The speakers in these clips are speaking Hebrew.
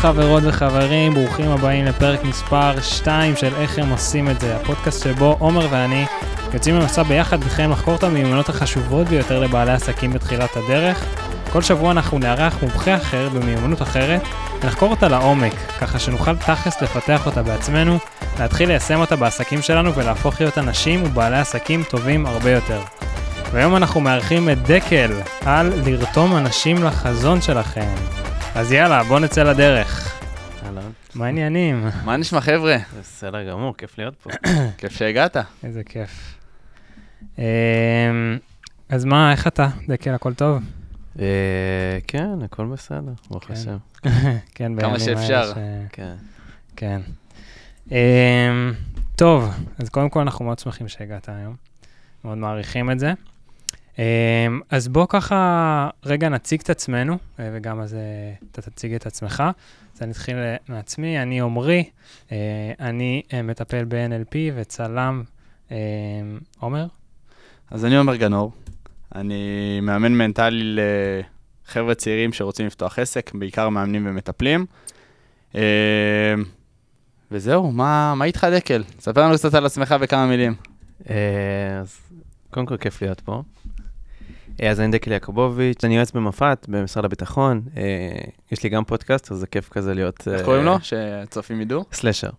חברות וחברים, ברוכים הבאים לפרק מספר 2 של איך הם עושים את זה, הפודקאסט שבו עומר ואני יוצאים למסע ביחד בכם לחקור את המיומנות החשובות ביותר לבעלי עסקים בתחילת הדרך. כל שבוע אנחנו נארח מומחה אחר במיומנות אחרת ונחקור אותה לעומק, ככה שנוכל תכלס לפתח אותה בעצמנו, להתחיל ליישם אותה בעסקים שלנו ולהפוך להיות אנשים ובעלי עסקים טובים הרבה יותר. והיום אנחנו מארחים את דקל על לרתום אנשים לחזון שלכם. אז יאללה, בוא נצא לדרך. אהלן. מה העניינים? מה נשמע חבר'ה? בסדר גמור, כיף להיות פה. כיף שהגעת. איזה כיף. אמ, אז מה, איך אתה? דקל, הכל טוב? אה, כן, הכל בסדר, ברוך כן. השם. כן, כמה בימים האלה שאפשר. ש- כן. כן. אמ, טוב, אז קודם כל אנחנו מאוד שמחים שהגעת היום. מאוד מעריכים את זה. אמ, אז בוא ככה רגע נציג את עצמנו, אה, וגם אז אה, אתה תציג את עצמך. אז אני אתחיל אה, מעצמי, אני עמרי, אה, אני מטפל ב-NLP וצלם. אמ, עומר? אז אני עומר גנור, אני מאמן מנטלי לחבר'ה צעירים שרוצים לפתוח עסק, בעיקר מאמנים ומטפלים. אה, וזהו, מה, מה איתך דקל? ספר לנו קצת על עצמך בכמה מילים. אז קודם כל כיף להיות פה. אה, אז אני דקל יעקובוביץ', אני יועץ במפת במשרד הביטחון. אה, יש לי גם פודקאסט, אז זה כיף כזה להיות... איך אה, קוראים לו? שצופים ידעו. סלשר.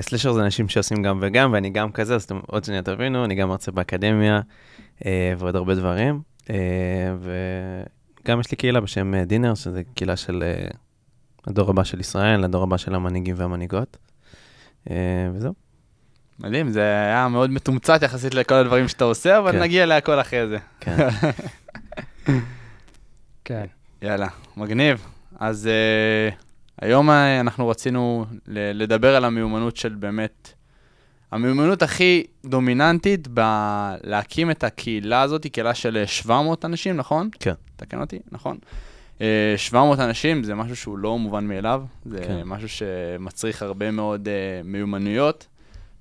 סלשר זה אנשים שעושים גם וגם, ואני גם כזה, אז עוד שנייה תבינו, אני גם מרצה באקדמיה ועוד הרבה דברים. וגם יש לי קהילה בשם דינר, שזה קהילה של הדור הבא של ישראל, הדור הבא של המנהיגים והמנהיגות. וזהו. מדהים, זה היה מאוד מתומצת יחסית לכל הדברים שאתה עושה, אבל כן. נגיע להכל אחרי זה. כן. כן. יאללה, מגניב. אז uh, היום uh, אנחנו רצינו לדבר על המיומנות של באמת, המיומנות הכי דומיננטית בלהקים את הקהילה הזאת, היא קהילה של אה, 700 אנשים, נכון? כן. תקן אותי, נכון? Uh, 700 אנשים זה משהו שהוא לא מובן מאליו, זה כן. משהו שמצריך הרבה מאוד uh, מיומנויות,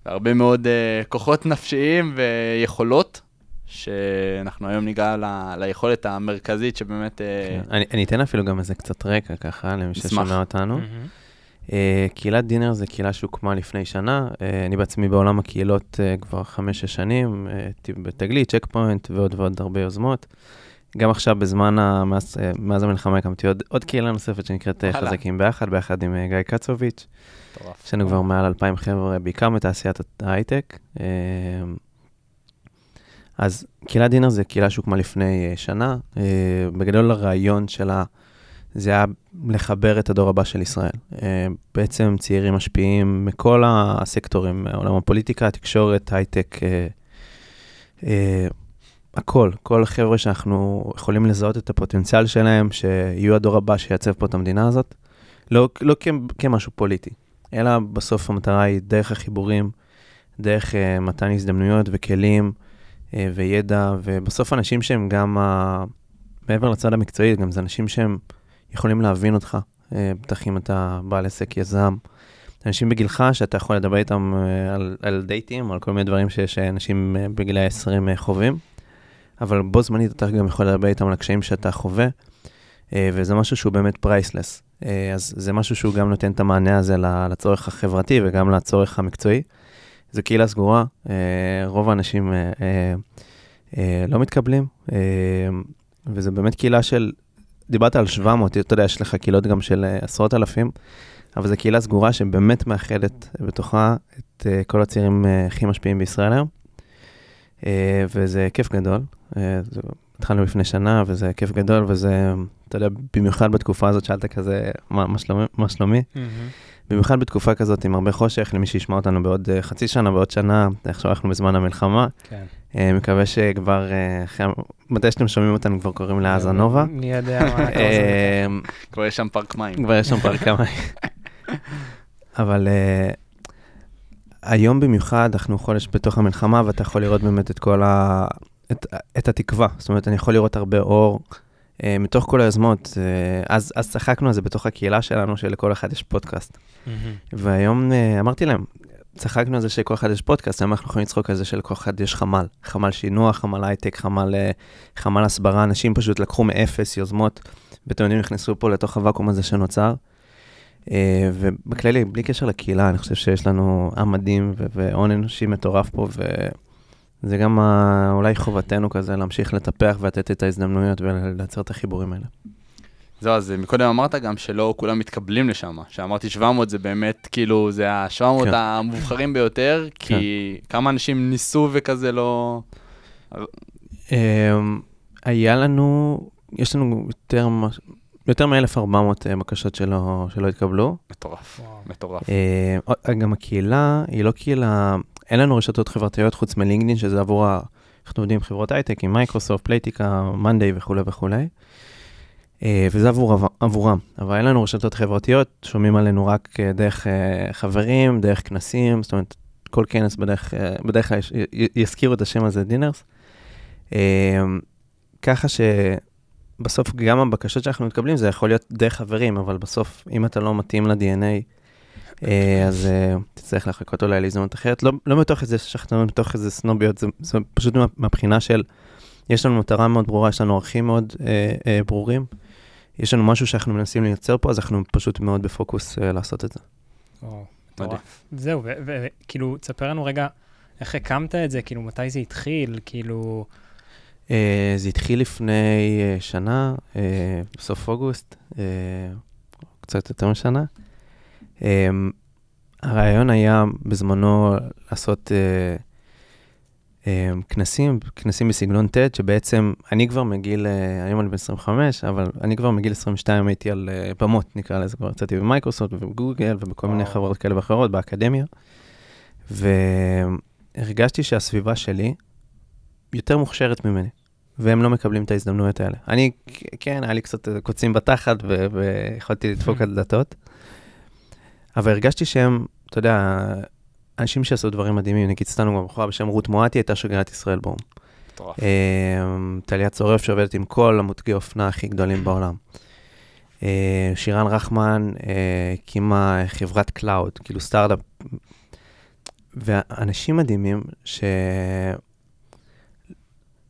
והרבה מאוד uh, כוחות נפשיים ויכולות. שאנחנו היום ניגע ל- ליכולת המרכזית שבאמת... אה, כן. אני אני אתן אפילו גם איזה קצת רקע ככה, למי נשמח. ששומע אותנו. מהמם. אה, קהילת דינר זה קהילה שהוקמה לפני שנה. אה, אני בעצמי בעולם הקהילות אה, כבר חמש-שש שנים, הייתי בתגלית, צ'ק פוינט ועוד ועוד הרבה יוזמות. גם עכשיו, בזמן, ה... מאז, אה, מאז המלחמה, הקמתי עוד, עוד קהילה נוספת שנקראת אה. חזקים ביחד, ביחד עם אה, גיא קצוביץ'. מטורף. יש לנו כבר מעל 2,000 חבר'ה, בעיקר מתעשיית ההייטק. אז קהילת דינר זה קהילה שהוקמה לפני שנה. בגדול הרעיון שלה זה היה לחבר את הדור הבא של ישראל. בעצם צעירים משפיעים מכל הסקטורים, עולם הפוליטיקה, התקשורת, הייטק, הכל. כל החבר'ה שאנחנו יכולים לזהות את הפוטנציאל שלהם, שיהיו הדור הבא שיעצב פה את המדינה הזאת. לא, לא כ- כמשהו פוליטי, אלא בסוף המטרה היא דרך החיבורים, דרך uh, מתן הזדמנויות וכלים uh, וידע, ובסוף אנשים שהם גם, uh, מעבר לצד המקצועי, גם זה אנשים שהם יכולים להבין אותך, uh, בטח אם אתה בעל עסק יזם. אנשים בגילך שאתה יכול לדבר איתם על, על דייטים, על כל מיני דברים ש- שאנשים uh, בגילי ה-20 uh, חווים, אבל בו זמנית אתה גם יכול לדבר איתם על הקשיים שאתה חווה, uh, וזה משהו שהוא באמת פרייסלס. אה, אז זה משהו שהוא גם נותן את המענה הזה לצורך החברתי וגם לצורך המקצועי. זו קהילה סגורה, אה, רוב האנשים אה, אה, אה, לא מתקבלים, אה, וזה באמת קהילה של, דיברת על 700, אתה יודע, יש לך קהילות גם של אה, עשרות אלפים, אבל זו קהילה סגורה שבאמת מאחדת בתוכה את אה, כל הצעירים אה, הכי משפיעים בישראל היום, אה, וזה כיף גדול. אה, התחלנו לפני שנה, וזה כיף גדול, וזה, אתה יודע, במיוחד בתקופה הזאת, שאלת כזה, מה, מה, שלומי, מה שלומי? מהמם. במיוחד בתקופה כזאת עם הרבה חושך, למי שישמע אותנו בעוד uh, חצי שנה, בעוד שנה, עכשיו אנחנו בזמן המלחמה. כן. Uh, מקווה שכבר, uh, מתי שאתם שומעים אותנו כבר קוראים לעזה נובה. מי יודע מה. אה, כבר יש שם פארק מים. כבר יש שם פרק כמה. אבל היום במיוחד, אנחנו חודש בתוך המלחמה, ואתה יכול לראות באמת את כל ה... את, את התקווה. זאת אומרת, אני יכול לראות הרבה אור uh, מתוך כל היוזמות. Uh, אז, אז צחקנו על זה בתוך הקהילה שלנו, שלכל אחד יש פודקאסט. מהמם. והיום uh, אמרתי להם, צחקנו על זה שלכל אחד יש פודקאסט, היום אנחנו יכולים לצחוק על זה שלכל אחד יש חמ"ל. חמ"ל שינוע, חמ"ל הייטק, חמ"ל, אה, חמ"ל הסברה, אנשים פשוט לקחו מאפס יוזמות, ואתם יודעים, נכנסו פה לתוך הוואקום הזה שנוצר, אה, ובכללי, בלי קשר לקהילה, אני חושב שיש לנו עם מדהים והון אנושי מטורף פה, וזה גם ה- אולי חובתנו כזה להמשיך לטפח ולתת את ההזדמנויות ולייצר את החיבורים האלה. זהו, אז מקודם אמרת גם שלא כולם מתקבלים לשם. שאמרתי 700 זה באמת, כאילו, זה ה-700 כן. המובחרים ביותר, כי כמה אנשים ניסו וכזה לא... אמ, היה לנו, יש לנו יותר, יותר מ-1,400 בקשות שלא, שלא התקבלו. מטורף. מטורף. אה, עוד- גם הקהילה היא לא קהילה, אין לנו רשתות חברתיות חוץ מ LinkedIn, שזה עבור, ה- אנחנו עובדים עם חברות הייטק, עם Microsoft, Playtika, monday וכולי וכולי. אה, וזה עבור, עבורם, אבל אין לנו רשתות חברתיות, שומעים עלינו רק אה, דרך אה, חברים, דרך כנסים, זאת אומרת, כל כנס בדרך, אה, בדרך כלל יזכירו את השם הזה דינרס. אה, ככה שבסוף גם הבקשות שאנחנו מתקבלים זה יכול להיות דרך חברים, אבל בסוף אם אתה לא מתאים ל-DNA, אה, אז אה, תצטרך לחכות אולי להזדמנות אחרת. לא, לא מתוך איזה שחצנות, מתוך איזה סנוביות, זה, זה פשוט מה- מהבחינה של, יש לנו מטרה מאוד ברורה, יש לנו ערכים מאוד אה, אה, ברורים, יש לנו משהו שאנחנו מנסים לייצר פה, אז אנחנו פשוט מאוד בפוקוס אה, לעשות את זה. מטורף. זהו, וכאילו, תספר לנו רגע איך הקמת את זה, כאילו, מתי זה התחיל, כאילו... אה, זה התחיל לפני אה, שנה, אה, בסוף אוגוסט, אה, קצת יותר משנה. הרעיון היה בזמנו לעשות אה, אה, כנסים, כנסים בסגנון ט', שבעצם אני כבר מגיל, אה, היום אני בן 25, אבל אני כבר מגיל 22 הייתי על אה, במות, נקרא לזה, כבר יצאתי במייקרוסופט ובגוגל ובכל מיני. חברות כאלה ואחרות, באקדמיה. והרגשתי שהסביבה שלי יותר מוכשרת ממני, והם לא מקבלים את ההזדמנויות האלה. אני, כן, היה לי קצת אה, קוצים בתחת ויכולתי לדפוק על דלתות, אבל הרגשתי שהם, אתה יודע, אנשים שעשו דברים מדהימים, נגיד סתם גם בחורה בשם רות מואטי הייתה שגרירת ישראל באו"ם. מטורף. אה, טליה צורף שעובדת עם כל המותגי אופנה הכי גדולים בעולם. אה, שירן רחמן הקימה חברת cloud, כאילו סטארט-אפ. ואנשים מדהימים ש...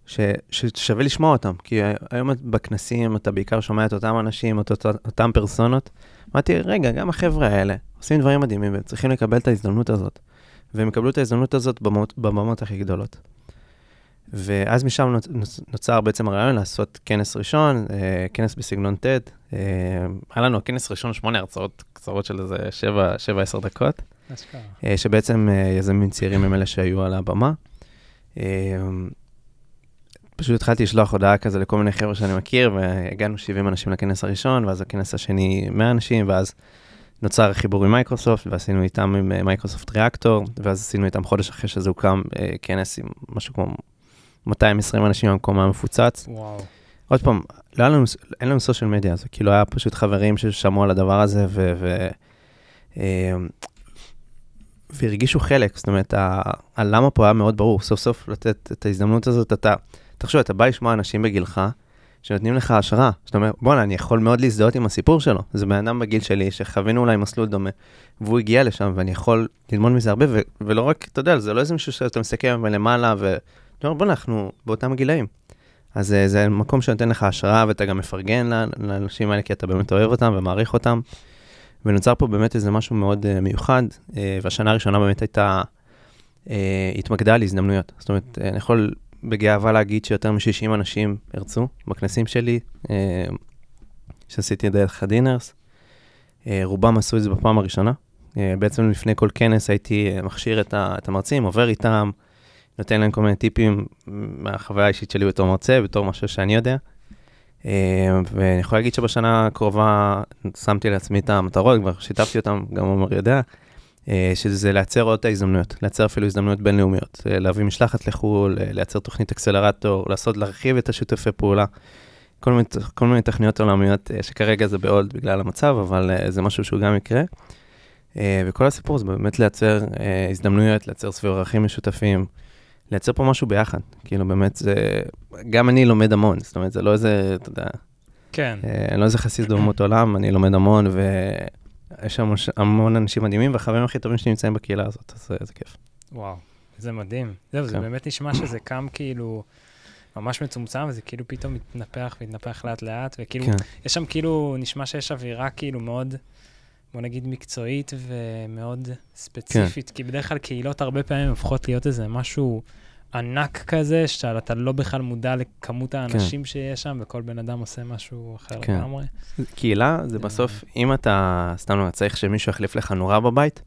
ש... ששווה לשמוע אותם, כי היום בכנסים אתה בעיקר שומע את אותם אנשים, את אותם, אותם פרסונות. אמרתי, רגע, גם החבר'ה האלה עושים דברים מדהימים והם צריכים לקבל את ההזדמנות הזאת. והם יקבלו את ההזדמנות הזאת במות, בבמות הכי גדולות. ואז משם נוצ- נוצ- נוצר בעצם הרעיון לעשות כנס ראשון, אה, כנס בסגנון TED. אה, היה לנו הכנס ראשון שמונה הרצאות קצרות של איזה שבע, שבע, עשר דקות. אה, שבעצם יזמים צעירים הם אלה שהיו על הבמה. פשוט התחלתי לשלוח הודעה כזה לכל מיני חבר'ה שאני מכיר, והגענו 70 אנשים לכנס הראשון, ואז הכנס השני 100 אנשים, ואז נוצר החיבור עם מייקרוסופט, ועשינו איתם עם אה, Microsoft Reactor, ואז עשינו איתם חודש אחרי שזה הוקם אה, כנס עם משהו כמו 220 אנשים, המקום היה מפוצץ. וואו. עוד פעם, לא לנו, אין לנו סושיאל מדיה, זה כאילו היה פשוט חברים ששמעו על הדבר הזה ו... ו אה, והרגישו חלק, זאת אומרת, הלמה פה היה מאוד ברור, סוף סוף לתת את ההזדמנות הזאת, אתה, תחשוב, אתה בא לשמוע אנשים בגילך, שנותנים לך השראה, זאת אומרת, בואנה, אני יכול מאוד להזדהות עם הסיפור שלו, זה בן אדם בגיל שלי, שחווינו אולי מסלול דומה, והוא הגיע לשם, ואני יכול ללמוד מזה הרבה, ו- ולא רק, אתה יודע, זה לא איזה מישהו שאתה מסתכל מלמעלה, ואתה אומר, בואנה, אנחנו באותם גילאים. אז אה, זה מקום שנותן לך השראה, ואתה גם מפרגן לאנשים האלה, כי אתה באמת אוהב אותם ומעריך אותם. ונוצר פה באמת איזה משהו מאוד uh, מיוחד, uh, והשנה הראשונה באמת הייתה, uh, התמקדה על הזדמנויות. זאת אומרת, אני יכול בגאווה להגיד שיותר מ-60 אנשים הרצו בכנסים שלי, uh, שעשיתי דרך הדינרס. Uh, רובם עשו את זה בפעם הראשונה. Uh, בעצם לפני כל כנס הייתי מכשיר את, המרצים, עובר איתם, נותן להם כל מיני טיפים מהחוויה האישית שלי בתור מרצה, בתור משהו שאני יודע. אה, ואני יכול להגיד שבשנה הקרובה שמתי לעצמי את המטרות, כבר שיתפתי אותם, גם עומר יודע, אה, שזה לייצר עוד ההזדמנויות, לייצר אפילו הזדמנויות בינלאומיות, אה, להביא משלחת לחו"ל, אה, לייצר תוכנית אקסלרטור, לעשות, להרחיב את השותפי פעולה. כל מיני, כל מיני תוכניות עולמיות אה, שכרגע זה בעוד בגלל המצב, אבל אה, זה משהו שהוא גם יקרה. אה, וכל הסיפור זה באמת לייצר אה, הזדמנויות, לייצר סביב ערכים משותפים, לייצר פה משהו ביחד. כאילו באמת זה, גם אני לומד המון, זאת אומרת זה לא איזה, אתה יודע, כן. אה, אני לא איזה חסיד באומות עולם, אני לומד המון, ויש שם המון אנשים מדהימים, והחברים הכי טובים שנמצאים בקהילה הזאת, אז אה, זה כיף. וואו, זה מדהים. זהו, זה כן. באמת נשמע שזה קם כאילו ממש מצומצם, וזה כאילו פתאום מתנפח והתנפח לאט לאט, וכאילו, כן. יש שם כאילו, נשמע שיש אווירה כאילו מאוד, בוא נגיד, מקצועית ומאוד ספציפית, כי בדרך כלל קהילות הרבה פעמים הופכות להיות איזה משהו ענק כזה, שאתה לא בכלל מודע לכמות האנשים שיש שם, וכל בן אדם עושה משהו אחר כן. לגמרי. קהילה זה בסוף, אם אתה, סתם לא צריך שמישהו יחליף לך נורה בבית.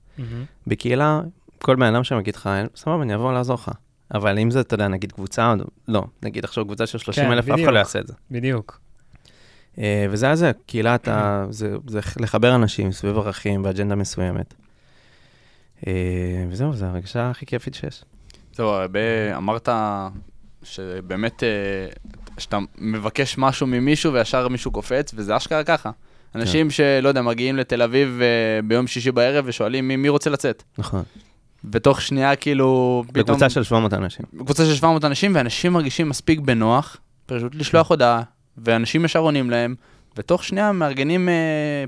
בקהילה, כל בן אדם שם יגיד לך, "אין, סבבה, אני אבוא לעזור לך. אבל אם זה, אתה יודע, נגיד קבוצה, לא, נגיד עכשיו קבוצה של 30 אלף, אף אחד. לא יעשה את זה. בדיוק. אה, וזה היה זה, קהילה, אתה, זה, זה לחבר אנשים סביב ערכים ואג'נדה מסוימת. אה, וזהו, זו הרגשה הכי כיפית שיש. זהו, הרבה, אמרת שבאמת, אה, שאתה מבקש משהו ממישהו וישר מישהו קופץ, וזה אשכרה ככה. אנשים שלא יודע, מגיעים לתל אביב אה, ביום שישי בערב ושואלים מי, מי רוצה לצאת. נכון. ותוך שנייה כאילו, פתאום... בקבוצה של 700 אנשים. קבוצה של 700 אנשים, ואנשים מרגישים מספיק בנוח, פשוט לשלוח הודעה, ואנשים ישר עונים להם, ותוך שנייה מארגנים אה,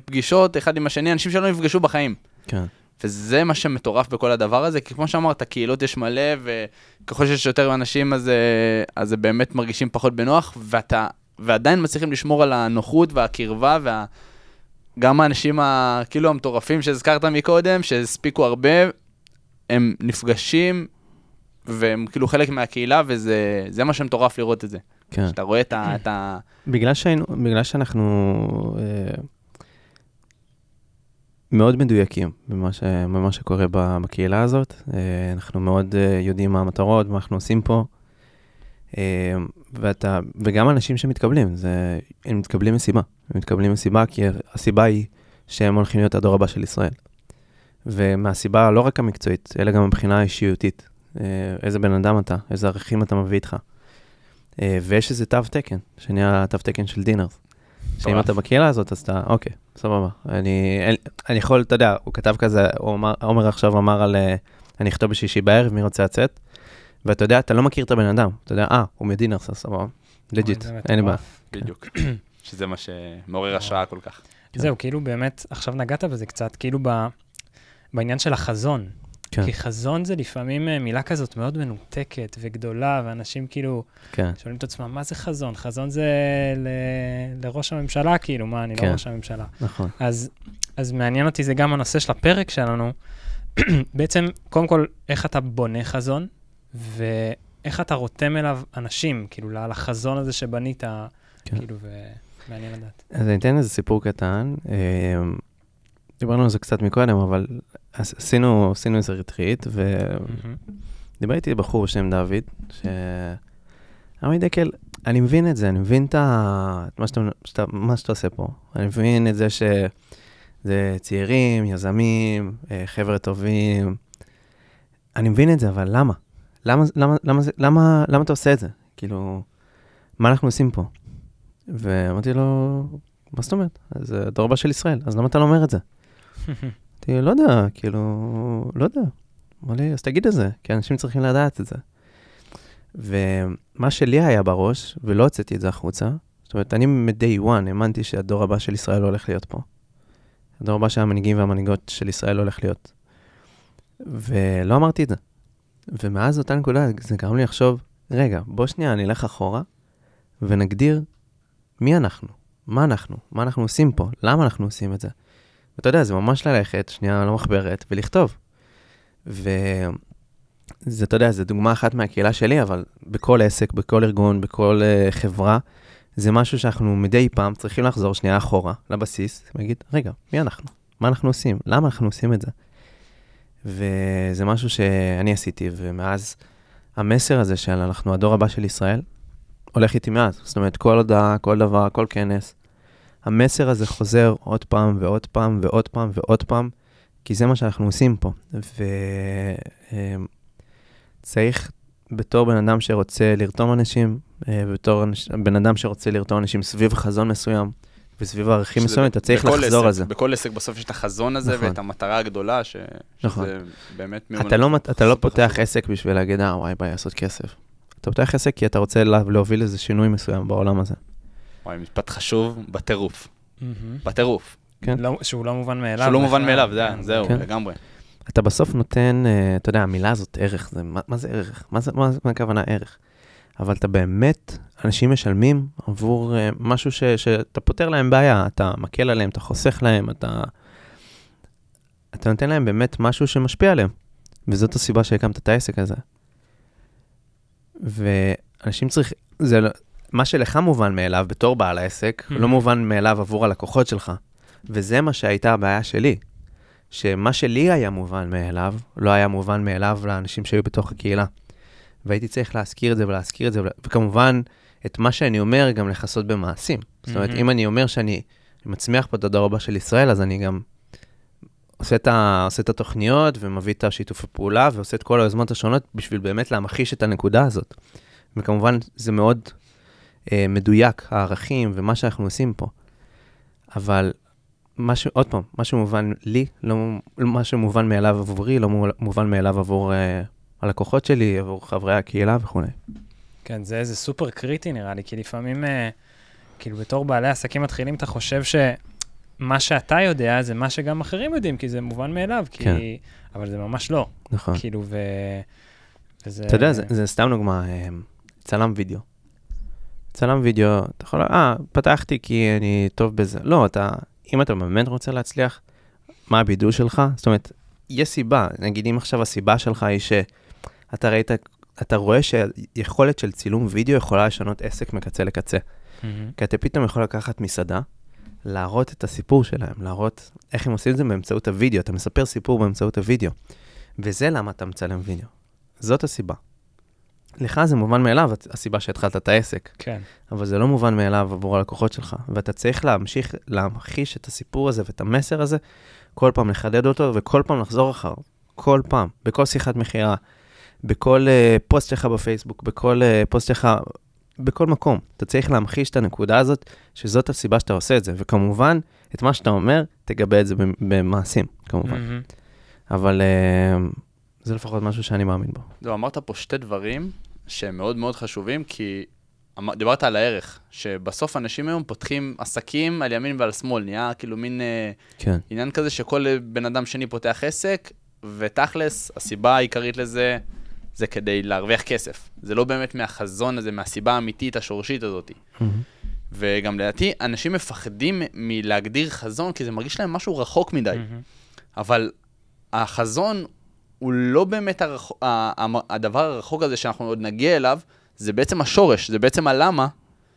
פגישות אחד עם השני, אנשים שלא נפגשו בחיים. כן. וזה מה שמטורף בכל הדבר הזה, כי כמו שאמרת, קהילות יש מלא, וככל שיש יותר אנשים, אז, אה, אז זה באמת מרגישים פחות בנוח, ואתה, ועדיין מצליחים לשמור על הנוחות והקרבה, וה... גם האנשים ה, כאילו המטורפים שהזכרת מקודם, שהספיקו הרבה, הם נפגשים, והם כאילו חלק מהקהילה, וזה זה מה שמטורף לראות את זה. כן. שאתה רואה את ה... את ה... בגלל שהיינו, בגלל שאנחנו אה, מאוד מדויקים במה, ש, במה שקורה בקהילה הזאת, אה, אנחנו מאוד אה, יודעים מה המטרות, מה אנחנו עושים פה, אה, ואתה, וגם אנשים שמתקבלים, זה, הם מתקבלים מסיבה, הם מתקבלים מסיבה כי הסיבה היא שהם הולכים להיות הדור הבא של ישראל. ומהסיבה לא רק המקצועית, אלא גם מבחינה אישיותית, איזה בן אדם אתה, איזה ערכים אתה מביא איתך. ויש איזה תו תקן, שנהיה תו תקן של דינרס. שאם. אתה בקהילה הזאת, אז אתה, אוקיי, סבבה. אני, אני יכול, אתה יודע, הוא כתב כזה, הוא אמר, עומר עכשיו אמר על, אה, אני אכתוב בשישי בערב, מי רוצה לצאת? ואתה יודע, אתה לא מכיר את הבן אדם, אתה יודע, אה, הוא מדינרס, אז סבבה. לג'יט, אין לי בעיה. בדיוק. שזה מה שמעורר השראה כל כך. זהו, כאילו באמת, עכשיו נגעת בזה קצת, כאילו. בעניין של החזון. כן, כי חזון זה לפעמים אה, מילה כזאת מאוד מנותקת וגדולה, ואנשים כאילו כן, שואלים את עצמם, מה זה חזון? חזון זה ל... לראש הממשלה, כאילו, מה, אני כן. לא ראש הממשלה. נכון. אז, אז מעניין אותי, זה גם הנושא של הפרק שלנו. בעצם, קודם כל, איך אתה בונה חזון, ואיך אתה רותם אליו אנשים, כאילו, לחזון הזה שבנית, כן. כאילו, ומעניין לדעת. אז אני אתן איזה סיפור קטן. אה, דיברנו על זה קצת מקודם, אבל עש- עשינו, עשינו איזה ריטריט, מהמם. ודיבר איתי בחור בשם דוד, ש... אמר לי, דקל, אני מבין את זה, אני מבין את, ה... מה, שאתה, שאתה, מה שאתה עושה פה. אני מבין את זה שזה צעירים, יזמים, אה, חבר'ה טובים. אני מבין את זה, אבל למה? למה, למה, למה, למה, למה אתה עושה את זה? כאילו, מה אנחנו עושים פה? ואמרתי לו, מה זאת אומרת? זה הדור הבא של ישראל, אז למה אתה לא אומר את זה? אמרתי, לא יודע, כאילו, לא יודע. אמר לי, אז תגיד את זה, כי אנשים צריכים לדעת את זה. ומה שלי היה בראש, ולא הוצאתי את זה החוצה, זאת אומרת, אני מ-day one האמנתי שהדור הבא של ישראל הולך להיות פה. הדור הבא של המנהיגים והמנהיגות של ישראל הולך להיות. ולא אמרתי את זה. ומאז אותה נקודה זה גרם לי לחשוב, רגע, בוא שנייה נלך אחורה ונגדיר מי אנחנו, מה אנחנו, מה אנחנו עושים פה, למה אנחנו עושים את זה. ואתה יודע, זה ממש ללכת שנייה על המחברת ולכתוב. וזה, אתה יודע, זו דוגמה אחת מהקהילה שלי, אבל בכל עסק, בכל ארגון, בכל uh, חברה, זה משהו שאנחנו מדי פעם צריכים לחזור שנייה אחורה לבסיס, ולהגיד, רגע, מי אנחנו? מה אנחנו עושים? למה אנחנו עושים את זה? וזה משהו שאני עשיתי, ומאז המסר הזה של אנחנו הדור הבא של ישראל, הולך איתי מאז. זאת אומרת, כל הודעה, כל דבר, כל כנס, המסר הזה חוזר עוד פעם ועוד פעם ועוד פעם ועוד פעם, כי זה מה שאנחנו עושים פה. וצריך, בתור בן אדם שרוצה לרתום אנשים, אה, בתור אנש- בן אדם שרוצה לרתום אנשים סביב חזון מסוים וסביב ערכים מסוימים, אתה צריך לחזור עסק, על זה. בכל עסק בסוף יש את החזון הזה נכון. ואת המטרה הגדולה, ש... נכון. שזה באמת אתה לא, אתה לא פותח חשוב. עסק בשביל להגיד, אה, וואי, ביי, לעשות כסף. אתה פותח עסק כי אתה רוצה לה- להוביל איזה שינוי מסוים בעולם הזה. וואי, משפט חשוב בטירוף. בטירוף. כן. לא- שהוא לא מובן מאליו. שהוא לא מובן. מאליו, זה- כן. זהו, כן. לגמרי. אתה בסוף נותן, אה, אתה יודע, המילה הזאת ערך, זה, מה, מה זה ערך? מה, זה, מה, מה הכוונה ערך? אבל אתה באמת, אנשים משלמים עבור uh, משהו ש, שאתה פותר להם בעיה, אתה מקל עליהם, אתה חוסך להם, אתה, אתה נותן להם באמת משהו שמשפיע עליהם, וזאת הסיבה שהקמת את העסק הזה. ואנשים צריכים, זה לא, מה שלך מובן מאליו בתור בעל העסק, Mhm. לא מובן מאליו עבור הלקוחות שלך. וזה מה שהייתה הבעיה שלי. שמה שלי היה מובן מאליו, לא היה מובן מאליו לאנשים שהיו בתוך הקהילה. והייתי צריך להזכיר את זה ולהזכיר את זה, וכמובן, את מה שאני אומר גם לכסות במעשים. זאת אומרת, מהמם. אם אני אומר שאני מצמיח פה את הדור הבא של ישראל, אז אני גם עושה את, ה, עושה את התוכניות ומביא את השיתוף הפעולה ועושה את כל היוזמות השונות בשביל באמת להמחיש את הנקודה הזאת. וכמובן, זה מאוד מדויק, הערכים ומה שאנחנו עושים פה. אבל מה ש... עוד פעם, מה שמובן לי, לא מה שמובן מאליו עבורי, לא מו- מובן מאליו עבור אה, הלקוחות שלי, עבור חברי הקהילה וכו'. כן, זה איזה סופר קריטי נראה לי, כי לפעמים, אה, כאילו, בתור בעלי עסקים מתחילים, אתה חושב שמה שאתה יודע זה מה שגם אחרים יודעים, כי זה מובן מאליו, כי... כן. אבל זה ממש לא. נכון. כאילו, ו... וזה... אתה יודע, זה, זה סתם דוגמה, אה, צלם וידאו. צלם וידאו, אתה יכול, אה, פתחתי כי אני טוב בזה. לא, אתה, אם אתה באמת רוצה להצליח, מה הבידול שלך? זאת אומרת, יש סיבה. נגיד, אם עכשיו הסיבה שלך היא שאתה ראית, אתה רואה שיכולת של צילום וידאו יכולה לשנות עסק מקצה לקצה. מהמם. כי אתה פתאום יכול לקחת מסעדה, להראות את הסיפור שלהם, להראות איך הם עושים את זה באמצעות הוידאו, אתה מספר סיפור באמצעות הוידאו. וזה למה אתה מצלם וידאו. זאת הסיבה. לך זה מובן מאליו, הסיבה שהתחלת את העסק, כן. אבל זה לא מובן מאליו עבור הלקוחות שלך, ואתה צריך להמשיך להמחיש את הסיפור הזה ואת המסר הזה, כל פעם לחדד אותו וכל פעם לחזור אחריו. כל פעם, בכל שיחת מכירה, בכל uh, פוסט שלך בפייסבוק, בכל uh, פוסט שלך, בכל מקום. אתה צריך להמחיש את הנקודה הזאת, שזאת הסיבה שאתה עושה את זה, וכמובן, את מה שאתה אומר, תגבה את זה במ- במעשים, כמובן. מהמם. אבל uh, זה לפחות משהו שאני מאמין בו. לא, אמרת פה שתי דברים שהם מאוד מאוד חשובים, כי אמר- דיברת על הערך, שבסוף אנשים היום פותחים עסקים על ימין ועל שמאל, נהיה כאילו מין אה, כן, עניין כזה שכל אה, בן אדם שני פותח עסק, ותכלס, הסיבה העיקרית לזה זה כדי להרוויח כסף. זה לא באמת מהחזון הזה, מהסיבה האמיתית, השורשית הזאת. וגם לדעתי, אנשים מפחדים מלהגדיר חזון, כי זה מרגיש להם משהו רחוק מדי. מהמם. אבל החזון הוא לא באמת הרח... הדבר הרחוק הזה שאנחנו עוד נגיע אליו, זה בעצם השורש, זה בעצם הלמה,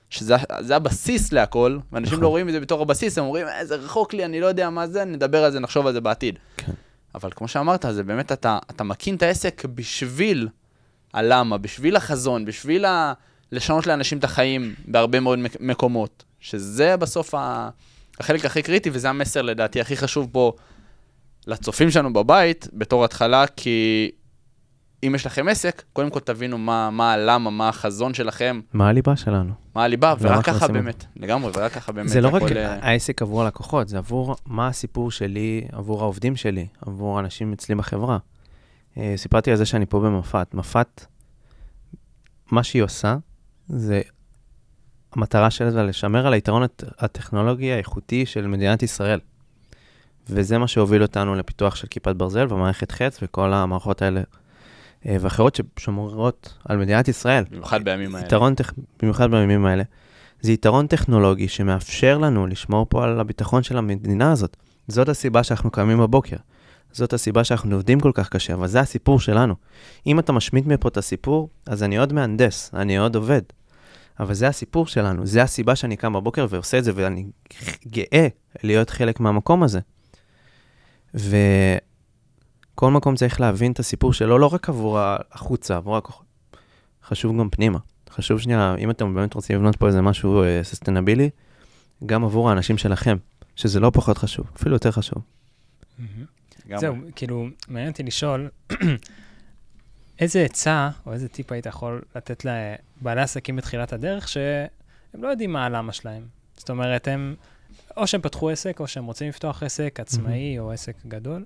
שזה זה הבסיס להכל, ואנשים נכון. לא רואים את זה בתור הבסיס, הם אומרים, "אה, זה רחוק לי, אני לא יודע מה זה, נדבר על זה, נחשוב על זה בעתיד. כן. אבל כמו שאמרת, זה באמת, אתה, אתה מקים את העסק בשביל הלמה, בשביל החזון, בשביל ה... לשנות לאנשים את החיים בהרבה מאוד מק- מקומות, שזה בסוף ה... החלק הכי קריטי, וזה המסר לדעתי הכי חשוב פה לצופים שלנו בבית, בתור התחלה, כי אם יש לכם עסק, קודם כל תבינו מה, מה הלמה, מה החזון שלכם, מה הליבה שלנו? מה הליבה, ורק ככה עושים באמת, לגמרי, ורק ככה באמת. זה לא רק הכל, אה, העסק עבור הלקוחות, זה עבור מה הסיפור שלי, עבור העובדים שלי, עבור האנשים אצלי בחברה. אה, סיפרתי על זה שאני פה במפת. מפת, מה שהיא עושה, זה, המטרה שלה זה לשמר על היתרון הט- הטכנולוגי האיכותי של מדינת ישראל. וזה מה שהוביל אותנו לפיתוח של כיפת ברזל ומערכת חץ וכל המערכות האלה אה, ואחרות ששומרות על מדינת ישראל. במיוחד בימים האלה. יתרון, טכ... במיוחד בימים האלה, זה יתרון טכנולוגי שמאפשר לנו לשמור פה על הביטחון של המדינה הזאת. זאת הסיבה שאנחנו קמים בבוקר. זאת הסיבה שאנחנו עובדים כל כך קשה, אבל זה הסיפור שלנו. אם אתה משמיט מפה את הסיפור, אז אני עוד מהנדס, אני עוד עובד. אבל זה הסיפור שלנו, זה הסיבה שאני קם בבוקר ועושה את זה, ואני גאה להיות חלק מהמקום הזה. וכל מקום צריך להבין את הסיפור שלו, לא רק עבור החוצה, עבור הכוחות. חשוב גם פנימה. חשוב שנייה, אם אתם באמת רוצים לבנות פה איזה משהו ססטנבילי, גם עבור האנשים שלכם, שזה לא פחות חשוב, אפילו יותר חשוב. זהו, כאילו, מעניין אותי לשאול, איזה עצה או איזה טיפ היית יכול לתת לבעלי עסקים בתחילת הדרך, שהם לא יודעים מה הלמה שלהם? זאת אומרת, הם, או שהם פתחו עסק, או שהם רוצים לפתוח עסק עצמאי או עסק גדול.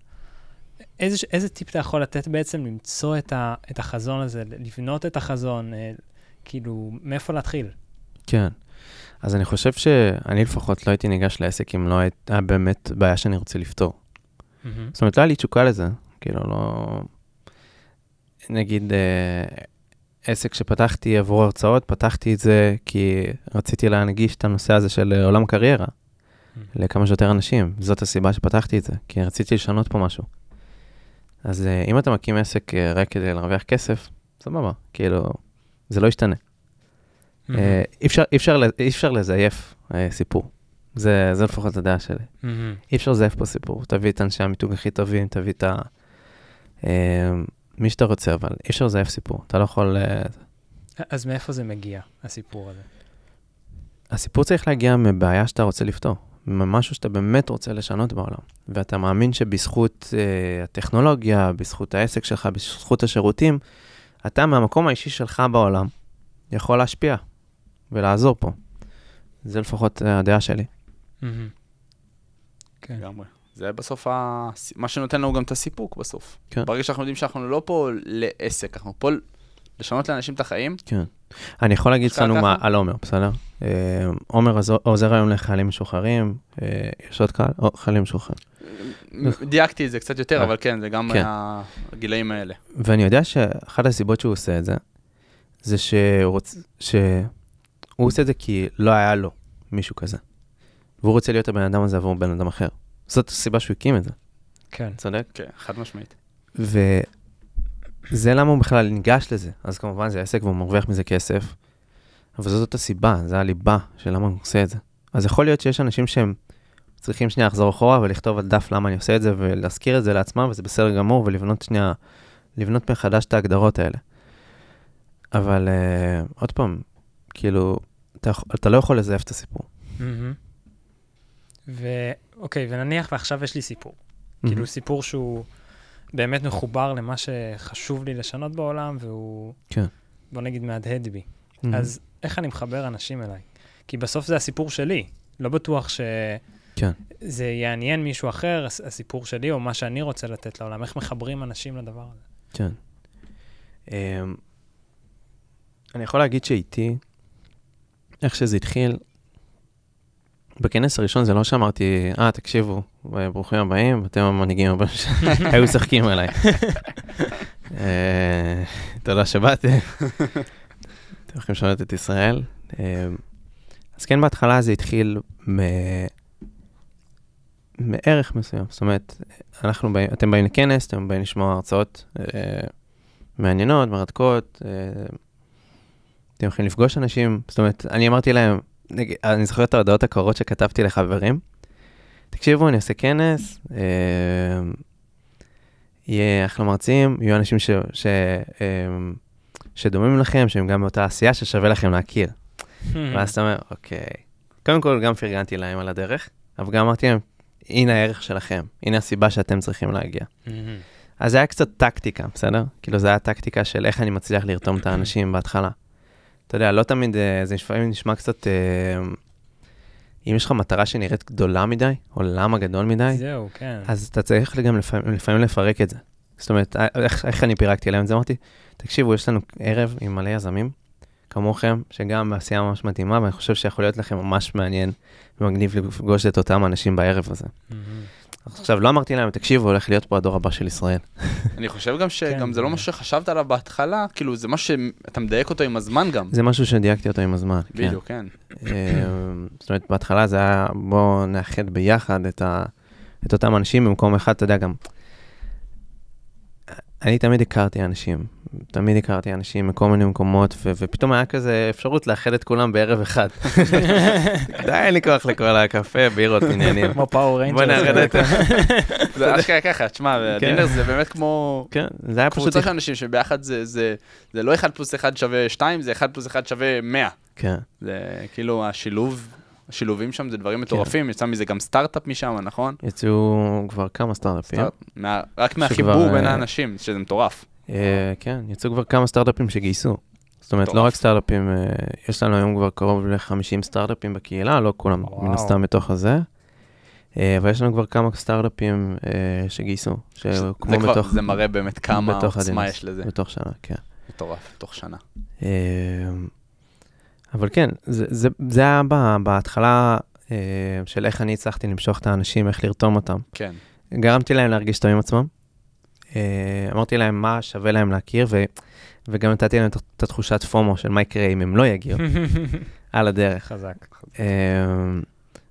איזה, איזה טיפ אתה יכול לתת בעצם למצוא את, ה, את החזון הזה, לבנות את החזון, אה, כאילו, מאיפה להתחיל? כן. אז אני חושב שאני לפחות לא הייתי ניגש לעסק אם לא הייתה באמת בעיה שאני רוצה לפתור. מהמם. זאת אומרת, לא היה לי תשוקה לזה, כאילו, לא... נגיד, אה, עסק שפתחתי עבור הרצאות, פתחתי את זה כי רציתי להנגיש את הנושא הזה של אה, עולם קריירה. לכמה שיותר אנשים. זאת הסיבה שפתחתי את זה, כי רציתי לשנות פה משהו. אז אה, אם אתה מקים עסק אה, רק כדי להרוויח כסף, סבבה, כאילו, זה לא ישתנה. אה, אי אפשר, אי אפשר, אי אפשר לזייף אה, סיפור. זה, זה לפחות הדעה שלי. מהמם. אי אפשר לזייף פה סיפור. תביא את אנשי המיתוג הכי טובים, תביא את ה... אה, מי שאתה רוצה, אבל אי אפשר לזייף סיפור. אתה לא יכול... אה, אז מאיפה זה מגיע, הסיפור הזה? הסיפור צריך להגיע מבעיה שאתה רוצה לפתור, ממשהו שאתה באמת רוצה לשנות בעולם. ואתה מאמין שבזכות אה, הטכנולוגיה, בזכות העסק שלך, בזכות השירותים, אתה מהמקום האישי שלך בעולם יכול להשפיע ולעזור פה. זה לפחות אה, הדעה שלי. מהמם. כן. לגמרי. זה בסוף ה... מה שנותן לנו גם את הסיפוק בסוף. כן. ברגע שאנחנו יודעים שאנחנו לא פה לעסק, אנחנו פה לשנות לאנשים את החיים. כן. אני יכול להגיד לנו? מה על עומר, בסדר? אה, עומר עוזר היום לחיילים משוחררים, אה, יש עוד קהל? או, חיילים משוחררים. דייקתי את זה קצת יותר, אה. אבל כן, זה גם כן. הגילאים האלה. ואני יודע שאחת הסיבות שהוא עושה את זה, זה. שהוא עושה את זה כי לא היה לו מישהו כזה. והוא רוצה להיות הבן אדם הזה עבור בן אדם אחר. זאת הסיבה שהוא הקים את זה, כן. צודק? כן, חד משמעית. וזה למה הוא בכלל ניגש לזה. אז כמובן זה עסק והוא מרוויח מזה כסף, אבל זאת הסיבה, זה הליבה של למה הוא עושה את זה. אז יכול להיות שיש אנשים שהם צריכים שנייה לחזור אחורה ולכתוב על דף למה אני עושה את זה ולהזכיר את זה לעצמם, וזה בסדר גמור, ולבנות שנייה, לבנות מחדש את ההגדרות האלה. אבל uh, עוד פעם, כאילו, אתה, אתה לא יכול לזייף את הסיפור. מהמם. ואוקיי, ונניח ועכשיו יש לי סיפור. כאילו סיפור שהוא באמת מחובר למה שחשוב לי לשנות בעולם, והוא, כן. בוא נגיד, מהדהד בי. מהמם. אז איך אני מחבר אנשים אליי? כי בסוף זה הסיפור שלי. לא בטוח כן. שזה יעניין מישהו אחר, הס- הסיפור שלי, או מה שאני רוצה לתת לעולם. איך מחברים אנשים לדבר הזה? כן. Um, אני יכול להגיד שאיתי, איך שזה התחיל, בכנס הראשון זה לא שאמרתי, אה, תקשיבו, ברוכים הבאים, אתם המנהיגים הבאים ש... היו משחקים עליי. אה, תודה שבאתם. אתם הולכים לשנות את ישראל. אה, אז כן, בהתחלה זה התחיל מ... מערך מסוים. זאת אומרת, אנחנו באים, אתם באים לכנס, אתם באים לשמוע הרצאות אה, מעניינות, מרתקות, אה, אתם יכולים לפגוש אנשים. זאת אומרת, אני אמרתי להם, נגיד, אני זוכר את ההודעות הקרות שכתבתי לחברים. תקשיבו, אני אעשה כנס, אה, יהיה אחלה מרצים, יהיו אנשים ש, ש, אה, שדומים לכם, שהם גם באותה עשייה ששווה לכם להכיר. ואז אתה אומר, אוקיי. קודם כל, גם פרגנתי להם על הדרך, אבל גם אמרתי להם, הנה הערך שלכם, הנה הסיבה שאתם צריכים להגיע. מהמם. אז זה היה קצת טקטיקה, בסדר? כאילו, זה היה טקטיקה של איך אני מצליח לרתום את האנשים בהתחלה. אתה יודע, לא תמיד, אה, זה לפעמים נשמע קצת, אה, אם יש לך מטרה שנראית גדולה מדי, או למה גדול מדי, זהו, כן. אז אתה צריך גם לפעמים, לפעמים לפרק את זה. זאת אומרת, אה, איך, איך אני פירקתי להם את זה? אמרתי, תקשיבו, יש לנו ערב עם מלא יזמים, כמוכם, שגם בעשייה ממש מדהימה, ואני חושב שיכול להיות לכם ממש מעניין ומגניב לפגוש את אותם אנשים בערב הזה. עכשיו, לא אמרתי להם, תקשיבו, הולך להיות פה הדור הבא של ישראל. אני חושב גם שגם כן, זה לא זה- מה שחשבת עליו בהתחלה, כאילו זה מה שאתה מדייק אותו עם הזמן גם. זה משהו שדייקתי אותו עם הזמן. כן. בדיוק, כן. אה, זאת אומרת, בהתחלה זה היה, בואו נאחד ביחד את אותם אנשים במקום אחד, אתה יודע, גם... אני תמיד הכרתי אנשים, תמיד הכרתי אנשים מכל מיני מקומות, ו- ופתאום היה כזה אפשרות לאחד את כולם בערב אחד. די, אין לי כוח לכל הקפה, בירות, עניינים. כמו Power Ranger. בוא נאחד את ה... זה אשכרה ככה, תשמע, dinner זה באמת כמו כן, זה היה פשוט... קבוצה של אנשים שביחד זה- זה זה לא 1 פלוס 1 שווה 2, זה 1 פלוס 1 שווה 100. כן, זה כאילו השילוב, השילובים שם זה דברים מטורפים, יצא מזה גם סטארט-אפ משם, נכון? יצאו כבר כמה סטארט-אפים. רק מהחיבור בין אה, האנשים, שזה מטורף. אה, כן, יצאו כבר כמה סטארט-אפים שגייסו. זאת אומרת, לא. רק סטארט-אפים, אה, יש לנו היום כבר קרוב ל-50 סטארט-אפים בקהילה, לא כולם מן. הסתם בתוך הזה. אבל יש לנו כבר כמה סטארט-אפים שגייסו, כבר- בתוך זה מראה באמת כמה בתוך עוצמה. יש לזה. בתוך שנה, כן. מטורף, תוך שנה. אבל כן, זה, זה, זה היה ב- בהתחלה אה, של איך אני הצלחתי למשוך את האנשים, איך לרתום אותם. כן. גרמתי להם להרגיש טוב עם עצמם. אה, אמרתי להם מה שווה להם להכיר, ו, וגם נתתי להם את- התחושת פומו של מה יקרה אם הם לא יגיעו על הדרך. חזק. אה,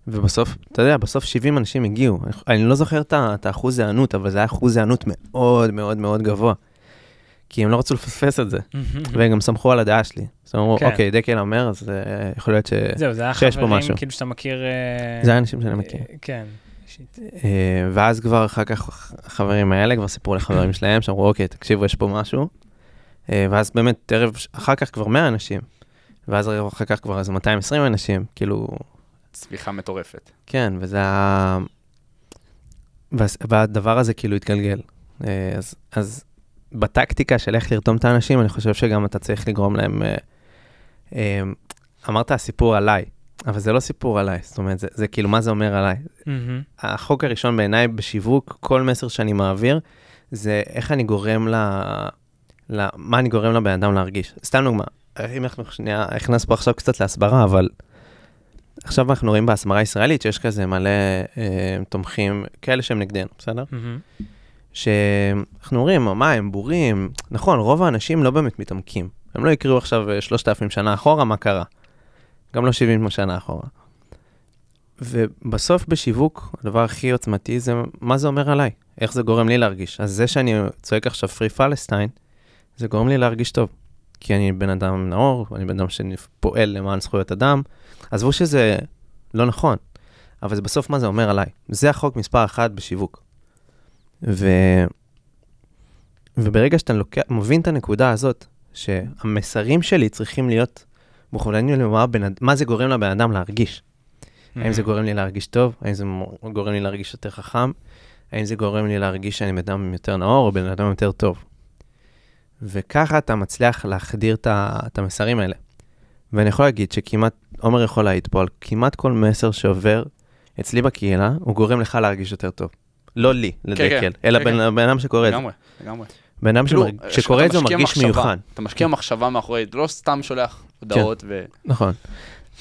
ובסוף, אתה יודע, בסוף 70 אנשים הגיעו. אני לא זוכר את האחוז היענות, אבל זה היה אחוז היענות מאוד מאוד מאוד גבוה. כי הם לא רצו לפספס את זה, והם גם סמכו על הדעה שלי. אז הם אמרו, כן. אוקיי, דקל אומר, אז אה, יכול להיות ש... זהו, זה היה שיש פה חברים משהו. כאילו שאתה מכיר... אה, זה האנשים שאני מכיר. אה, כן. ואז כבר אחר כך החברים האלה כבר סיפרו לחברים שלהם, שאמרו, אוקיי, תקשיבו, יש פה משהו. ואז באמת, ערב, אחר כך כבר 100 אנשים, ואז אחר כך כבר איזה 220 אנשים, כאילו, צמיחה מטורפת. כן, וזה ה... והדבר הזה כאילו התגלגל. אז, אז בטקטיקה של איך לרתום את האנשים, אני חושב שגם אתה צריך לגרום להם... אה, אה, אמרת הסיפור עליי, אבל זה לא סיפור עליי, זאת אומרת, זה, זה כאילו, מה זה אומר עליי? מהמם. החוק הראשון בעיניי בשיווק, כל מסר שאני מעביר, זה איך אני גורם ל... ל... מה אני גורם לבן אדם להרגיש. סתם דוגמה, אם אנחנו שנייה, נכנס פה עכשיו קצת להסברה, אבל עכשיו אנחנו רואים בהסברה הישראלית שיש כזה מלא אה, תומכים, כאלה שהם נגדנו, בסדר? מהמם. שאנחנו אומרים, מה, הם בורים? נכון, רוב האנשים לא באמת מתעמקים. הם לא יקראו עכשיו אה, 3,000 שנה אחורה, מה קרה. גם לא 70 שנה אחורה. ובסוף בשיווק, הדבר הכי עוצמתי זה מה זה אומר עליי, איך זה גורם לי להרגיש. אז זה שאני צועק עכשיו פרי פלסטיין, זה גורם לי להרגיש טוב. כי אני בן אדם נאור, אני בן אדם שפועל למען זכויות אדם. עזבו שזה לא נכון, אבל זה בסוף מה זה אומר עליי. זה החוק מספר אחת בשיווק. ו... וברגע שאתה לוקח, מבין את הנקודה הזאת, שהמסרים שלי צריכים להיות מוכוונים למה אד- מה זה גורם לבן אדם להרגיש. האם זה גורם לי להרגיש טוב? האם זה גורם לי להרגיש יותר חכם? האם זה גורם לי להרגיש שאני בן אדם יותר נאור או בן אדם יותר טוב? וככה אתה מצליח להחדיר את המסרים האלה. ואני יכול להגיד שכמעט, עומר יכול להעיד פה על כמעט כל מסר שעובר אצלי בקהילה, הוא גורם לך להרגיש יותר טוב. לא לי, לדקל, כן, אלא כן, בן כן. בן אדם שקורא את זה. לגמרי, לגמרי. בן אדם כאילו, שקורא את זה מרגיש מיוחד. אתה משקיע מחשבה מאחורי, לא סתם שולח הודעות ו... נכון.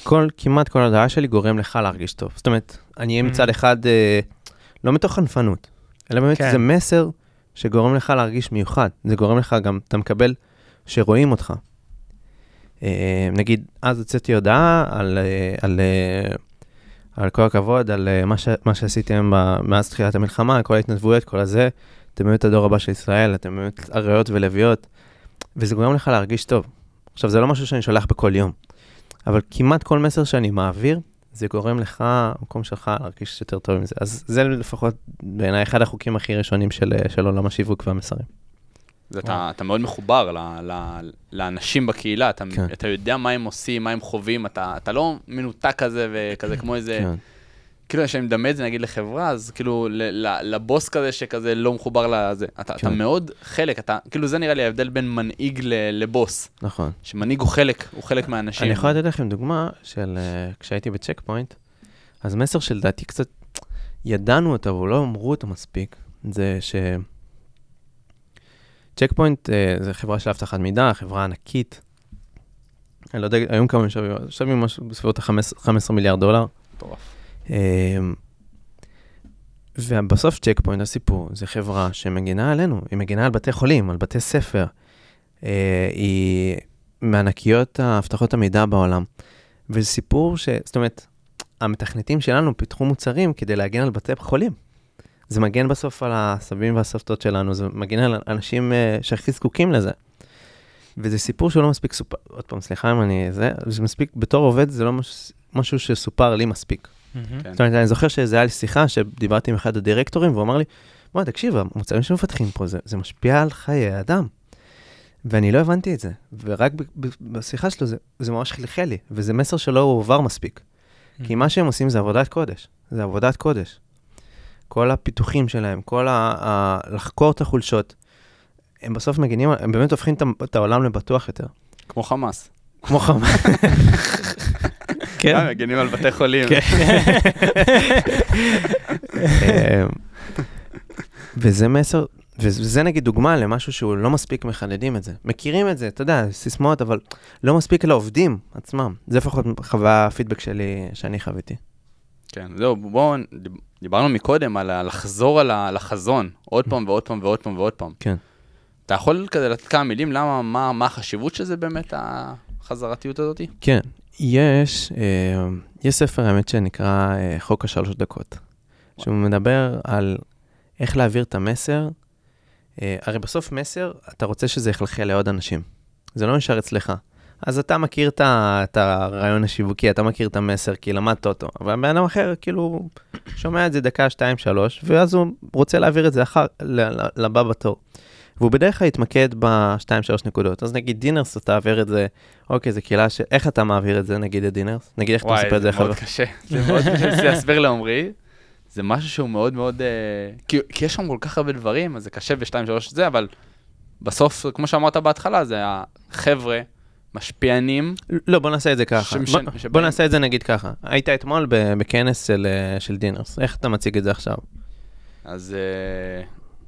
כל, כמעט כל הודעה שלי גורם לך להרגיש טוב. זאת אומרת, אני אהיה Mm. מצד אחד, אה, לא מתוך חנפנות, אלא באמת כן. זה מסר שגורם לך להרגיש מיוחד. זה גורם לך גם, אתה מקבל שרואים אותך. אה, נגיד, אז הוצאתי הודעה על, אה, על, אה, על כל הכבוד, על אה, מה, ש, מה שעשיתם ב- מאז תחילת המלחמה, כל ההתנדבויות, כל הזה. אתם באמת הדור הבא של ישראל, אתם באמת אריות ולוויות, וזה גורם לך להרגיש טוב. עכשיו, זה לא משהו שאני שולח בכל יום, אבל כמעט כל מסר שאני מעביר, זה גורם לך, המקום שלך, להרגיש יותר טוב עם זה. אז זה לפחות בעיניי אחד החוקים הכי ראשונים של, אה, של עולם השיווק והמסרים. זה אתה, אתה מאוד מחובר ל, ל, לאנשים בקהילה, אתה, כן. אתה יודע מה הם עושים, מה הם חווים, אתה, אתה לא מנותק כזה וכזה כמו איזה, כן. כאילו כשאני מדמה את זה נגיד לחברה, אז כאילו ל, ל, לבוס כזה שכזה לא מחובר לזה. אתה, אתה כן. מאוד חלק, אתה, כאילו זה נראה לי ההבדל בין מנהיג ל, לבוס, נכון. שמנהיג הוא חלק, הוא חלק מהאנשים. אני יכול לתת לכם דוגמה של uh, כשהייתי ב Check Point, אז מסר שלדעתי קצת ידענו אותו, אבל לא אמרו אותו מספיק, זה ש... Check Point uh, זה חברה של אבטחת מידע, חברה ענקית. אני לא יודע, היום כמה שווים, שווים משהו בסביבות ה-15 מיליארד דולר. מטורף. אמ, ובסוף צ'ק פוינט הסיפור, זה חברה שמגינה עלינו, היא מגינה על בתי חולים, על בתי ספר. אה, היא מענקיות האבטחות המידע בעולם. וזה סיפור ש... זאת אומרת, המתכנתים שלנו פיתחו מוצרים כדי להגן על בתי חולים. זה מגן בסוף על הסבים והסבתות שלנו, זה מגן על אנשים אה, שהכי זקוקים לזה. וזה סיפור שהוא לא מספיק סופר, עוד פעם, סליחה אם אני... זה, זה מספיק, בתור עובד זה לא מש, משהו שסופר לי מספיק. מהמם. כן. זאת אומרת, אני זוכר שזה היה לי שיחה שדיברתי עם אחד הדירקטורים, והוא אמר לי, בוא, תקשיב, המוצרים שמפתחים פה, זה, זה משפיע על חיי אדם. ואני לא הבנתי את זה, ורק ב, ב, בשיחה שלו זה, זה ממש חלחל לי, וזה מסר שלא הועבר מספיק. כי מה שהם עושים זה עבודת קודש, זה עבודת קודש. כל הפיתוחים שלהם, כל ה... ה לחקור את החולשות, הם בסוף מגינים, הם באמת הופכים את העולם לבטוח יותר. כמו חמאס. כמו חמאס. אה, מגינים על בתי חולים. כן. אמ, וזה מסר, וזה נגיד דוגמה למשהו שהוא לא מספיק מחדדים את זה. מכירים את זה, אתה יודע, סיסמאות, אבל לא מספיק לעובדים עצמם. זה לפחות חוויה הפידבק שלי, שאני חוויתי. כן, זהו, בואו, דיברנו מקודם על לחזור על החזון, עוד פעם ועוד פעם ועוד פעם ועוד פעם. כן. אתה יכול כזה לתת כמה מילים למה, מה, מה החשיבות של זה באמת, החזרתיות הזאת? כן, יש, אה, יש ספר האמת שנקרא אה, חוק השלוש דקות, שהוא מדבר על איך להעביר את המסר. אה, הרי בסוף מסר, אתה רוצה שזה יחלחל לעוד אנשים. זה לא נשאר אצלך. אז אתה מכיר את את הרעיון השיווקי, אתה מכיר את המסר, כי למדת אותו. אבל בן אדם אחר, כאילו, שומע את זה דקה, שתיים, שלוש, ואז הוא רוצה להעביר את זה אחר, לבא בתור. והוא בדרך כלל יתמקד בשתיים, שלוש נקודות. אז נגיד דינרס, אתה תעביר את זה, אוקיי, זו קהילה ש... איך אתה מעביר את זה, נגיד, לדינרס? נגיד, איך אתה וואי, מספר את זה זה לחבר? מאוד קשה. זה מאוד קשה להסביר לעומרי. זה משהו שהוא מאוד מאוד... אה, כי כי יש שם כל כך הרבה דברים, אז זה קשה בשתיים, שלוש זה, אבל בסוף, כמו שאמרת בהתחלה, זה החבר'ה, משפיענים. לא, בוא נעשה את זה ככה. שמשנ- בוא, בוא שבאים- נעשה את זה נגיד ככה. היית אתמול בכנס של, אה, של דינרס, איך אתה מציג את זה עכשיו? אז אה,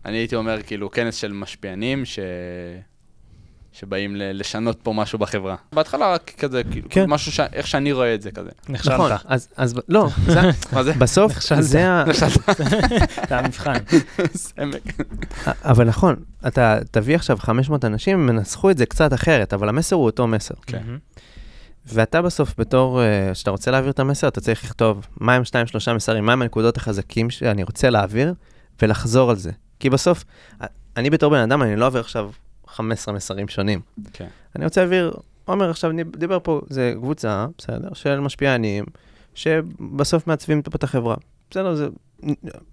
אני הייתי אומר, כאילו, כנס של משפיענים ש... שבאים ל- לשנות פה משהו בחברה. בהתחלה רק כזה, כאילו, כן. משהו, ש... איך שאני רואה את זה כזה. נכשלת. נכון, אז, אז לא, זה, מה זה? בסוף נכשלת. זה ה... זה המבחן. סמק. אבל נכון, אתה תביא עכשיו 500 אנשים, הם ינסחו את זה קצת אחרת, אבל המסר הוא אותו מסר. כן. ואתה בסוף, בתור, אה, שאתה רוצה להעביר את המסר, אתה צריך לכתוב מהם שניים, שלושה מסרים, מהם הנקודות החזקים שאני רוצה להעביר, ולחזור על זה. כי בסוף, אני בתור בן אדם, אני לא עובר עכשיו 15 מסרים שונים. כן. אני רוצה להעביר, עומר עכשיו דיב- דיבר פה, זה קבוצה, בסדר, של משפיענים, שבסוף מעצבים את החברה. בסדר, זה...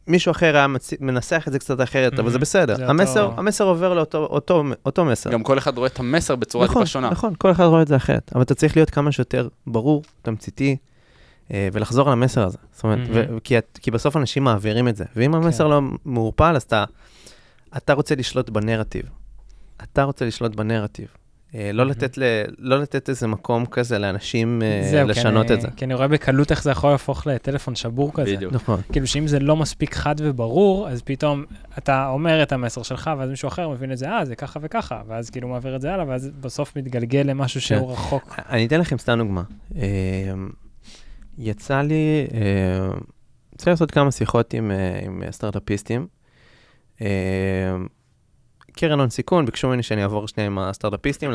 מישהו אחר היה מצ... מנסח את זה קצת אחרת, אבל זה. בסדר. זה המסר, אותו- המסר עובר לאותו אותו, אותו מסר. גם כל אחד רואה את המסר בצורה נכון, טיפה שונה. נכון, כל אחד רואה את זה אחרת, אבל אתה צריך להיות כמה שיותר ברור, תמציתי, אה, ולחזור על המסר הזה. זאת אומרת, מהמם. ו- כי, את- כי בסוף אנשים מעבירים את זה, ואם המסר כן. לא מעורפל, אז אתה, אתה רוצה לשלוט בנרטיב. אתה רוצה לשלוט בנרטיב. אה, לא, מהמם. לתת ל, לא לתת איזה מקום כזה לאנשים אה, זהו, לשנות אני- את זה. כי אני רואה בקלות איך זה יכול להפוך לטלפון שבור כזה. בדיוק. נכון. כאילו שאם זה לא מספיק חד וברור, אז פתאום אתה אומר את המסר שלך, ואז מישהו אחר מבין את זה, אה, זה ככה וככה, ואז כאילו מעביר את זה הלאה, ואז בסוף מתגלגל למשהו כן. שהוא רחוק. אני אתן לכם סתם דוגמה. אה, יצא לי, אה, יצא לי לעשות כמה שיחות עם, אה, עם סטארט-אפיסטים. קרן הון סיכון, ביקשו ממני שאני אעבור שנייה עם הסטארט-אפיסטים,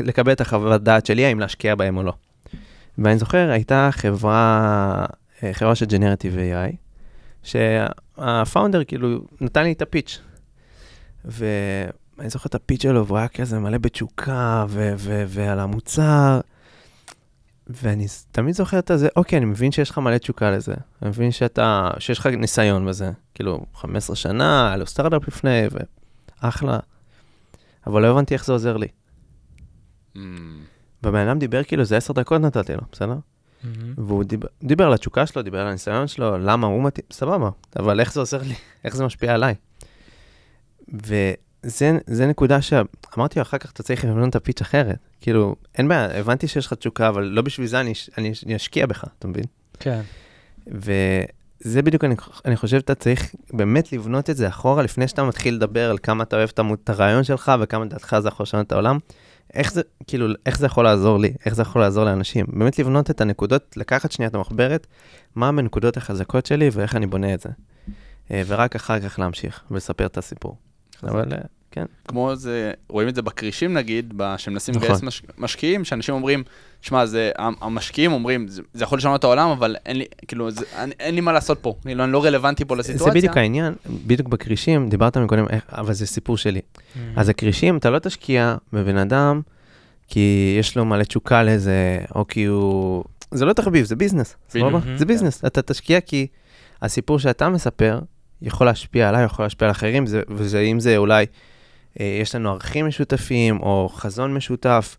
לקבל את החוות דעת שלי, האם להשקיע בהם או לא. ואני זוכר, הייתה חברה, אה, חברה של Generative AI, שהפאונדר כאילו נתן לי את הפיץ'. ואני זוכר את הפיץ' שלו, והוא היה כזה מלא בתשוקה, ו- ו- ועל המוצר. ואני תמיד זוכר את זה, אוקיי, אני מבין שיש לך מלא תשוקה לזה. אני מבין שאתה, שיש לך ניסיון בזה. כאילו, 15 שנה, היה לו סטארט-אפ לפני, ואחלה. אבל לא הבנתי איך זה עוזר לי. Mm, והבן אדם דיבר כאילו, זה עשר דקות נתתי לו, בסדר? מהמם. והוא דיבר, דיבר על התשוקה שלו, דיבר על הניסיון שלו, למה הוא מתאים, סבבה, אבל איך זה עוזר לי? איך זה משפיע עליי? וזה זה נקודה שאמרתי לו, אחר כך אתה צריך לבנות את הפיץ' אחרת. כאילו, אין בעיה, הבנתי שיש לך תשוקה, אבל לא בשביל זה אני, אני, אני אשקיע בך, אתה מבין? כן. וזה בדיוק, אני, אני חושב, אתה צריך באמת לבנות את זה אחורה, לפני שאתה מתחיל לדבר על כמה אתה אוהב את הרעיון שלך וכמה דעתך זה יכול לשנות את העולם. איך זה, כאילו, איך זה יכול לעזור לי? איך זה יכול לעזור לאנשים? באמת לבנות את הנקודות, לקחת שנייה את המחברת, מה הנקודות החזקות שלי ואיך אני בונה את זה. אה, ורק אחר כך להמשיך ולספר את הסיפור. אבל אה, כן. כמו זה, רואים את זה בכרישים נגיד, שמנסים נכון. לגייס מש, משקיעים, שאנשים אומרים, שמע, המשקיעים אומרים, זה, זה יכול לשנות את העולם, אבל אין לי, כאילו, זה, אין, אין לי מה לעשות פה, כאילו, אני לא רלוונטי פה לסיטואציה. זה בדיוק העניין, בדיוק בכרישים, דיברת מקודם, איך- אבל זה סיפור שלי. מהמם. אז הכרישים, אתה לא תשקיע בבן אדם כי יש לו מלא תשוקה לזה, או כי הוא... זה לא תחביב, זה ביזנס. סבבה? Mhm. זה ביזנס. אתה תשקיע כי הסיפור שאתה מספר יכול להשפיע עליי, יכול להשפיע על אחרים, זה- וזה אם זה אולי, אה, יש לנו ערכים משותפים, או חזון משותף,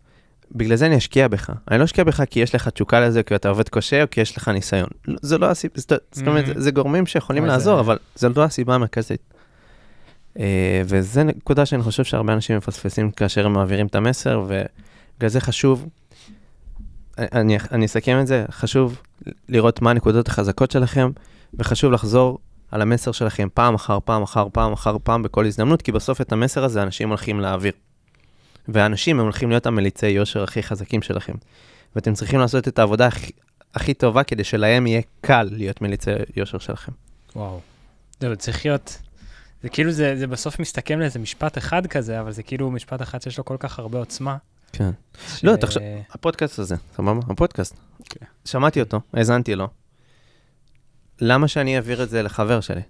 בגלל זה אני אשקיע בך. אני לא אשקיע בך כי יש לך תשוקה לזה, כי אתה עובד קשה, או כי יש לך ניסיון. לא, זה לא הסיבה, זאת אומרת, Mhm. זה- גורמים שיכולים זה- לעזור, אבל זה לא הסיבה המרכזית. אה, וזו נקודה שאני חושב שהרבה אנשים מפספסים כאשר הם מעבירים את המסר, ובגלל זה חשוב, אני, אני אסכם את זה, חשוב לראות מה הנקודות החזקות שלכם, וחשוב לחזור על המסר שלכם פעם אחר פעם אחר פעם אחר פעם בכל הזדמנות, כי בסוף את המסר הזה אנשים הולכים להעביר. ואנשים הם הולכים להיות המליצי יושר הכי חזקים שלכם. ואתם צריכים לעשות את העבודה הכי, הכי טובה כדי שלהם יהיה קל להיות מליצי יושר שלכם. וואו. זהו, צריך להיות... זה כאילו, זה, זה בסוף מסתכם לאיזה משפט אחד כזה, אבל זה כאילו משפט אחד שיש לו כל כך הרבה עוצמה. כן. ש- לא, תחשוב- הפודקאסט הזה, סבבה? הפודקאסט. כן. שמעתי אותו, האזנתי לו. למה שאני אעביר את זה לחבר שלי?